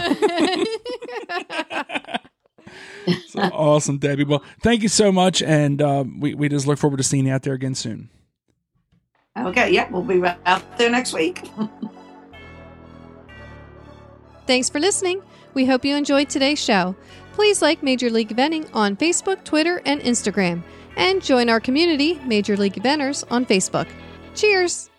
So awesome, Debbie. Well, thank you so much, and um, we we just look forward to seeing you out there again soon. okay. Yeah, we'll be right out there next week. Thanks for listening. We hope you enjoyed today's show. Please like Major League Eventing on Facebook, Twitter, and Instagram, and join our community, Major League Eventers, on Facebook. Cheers!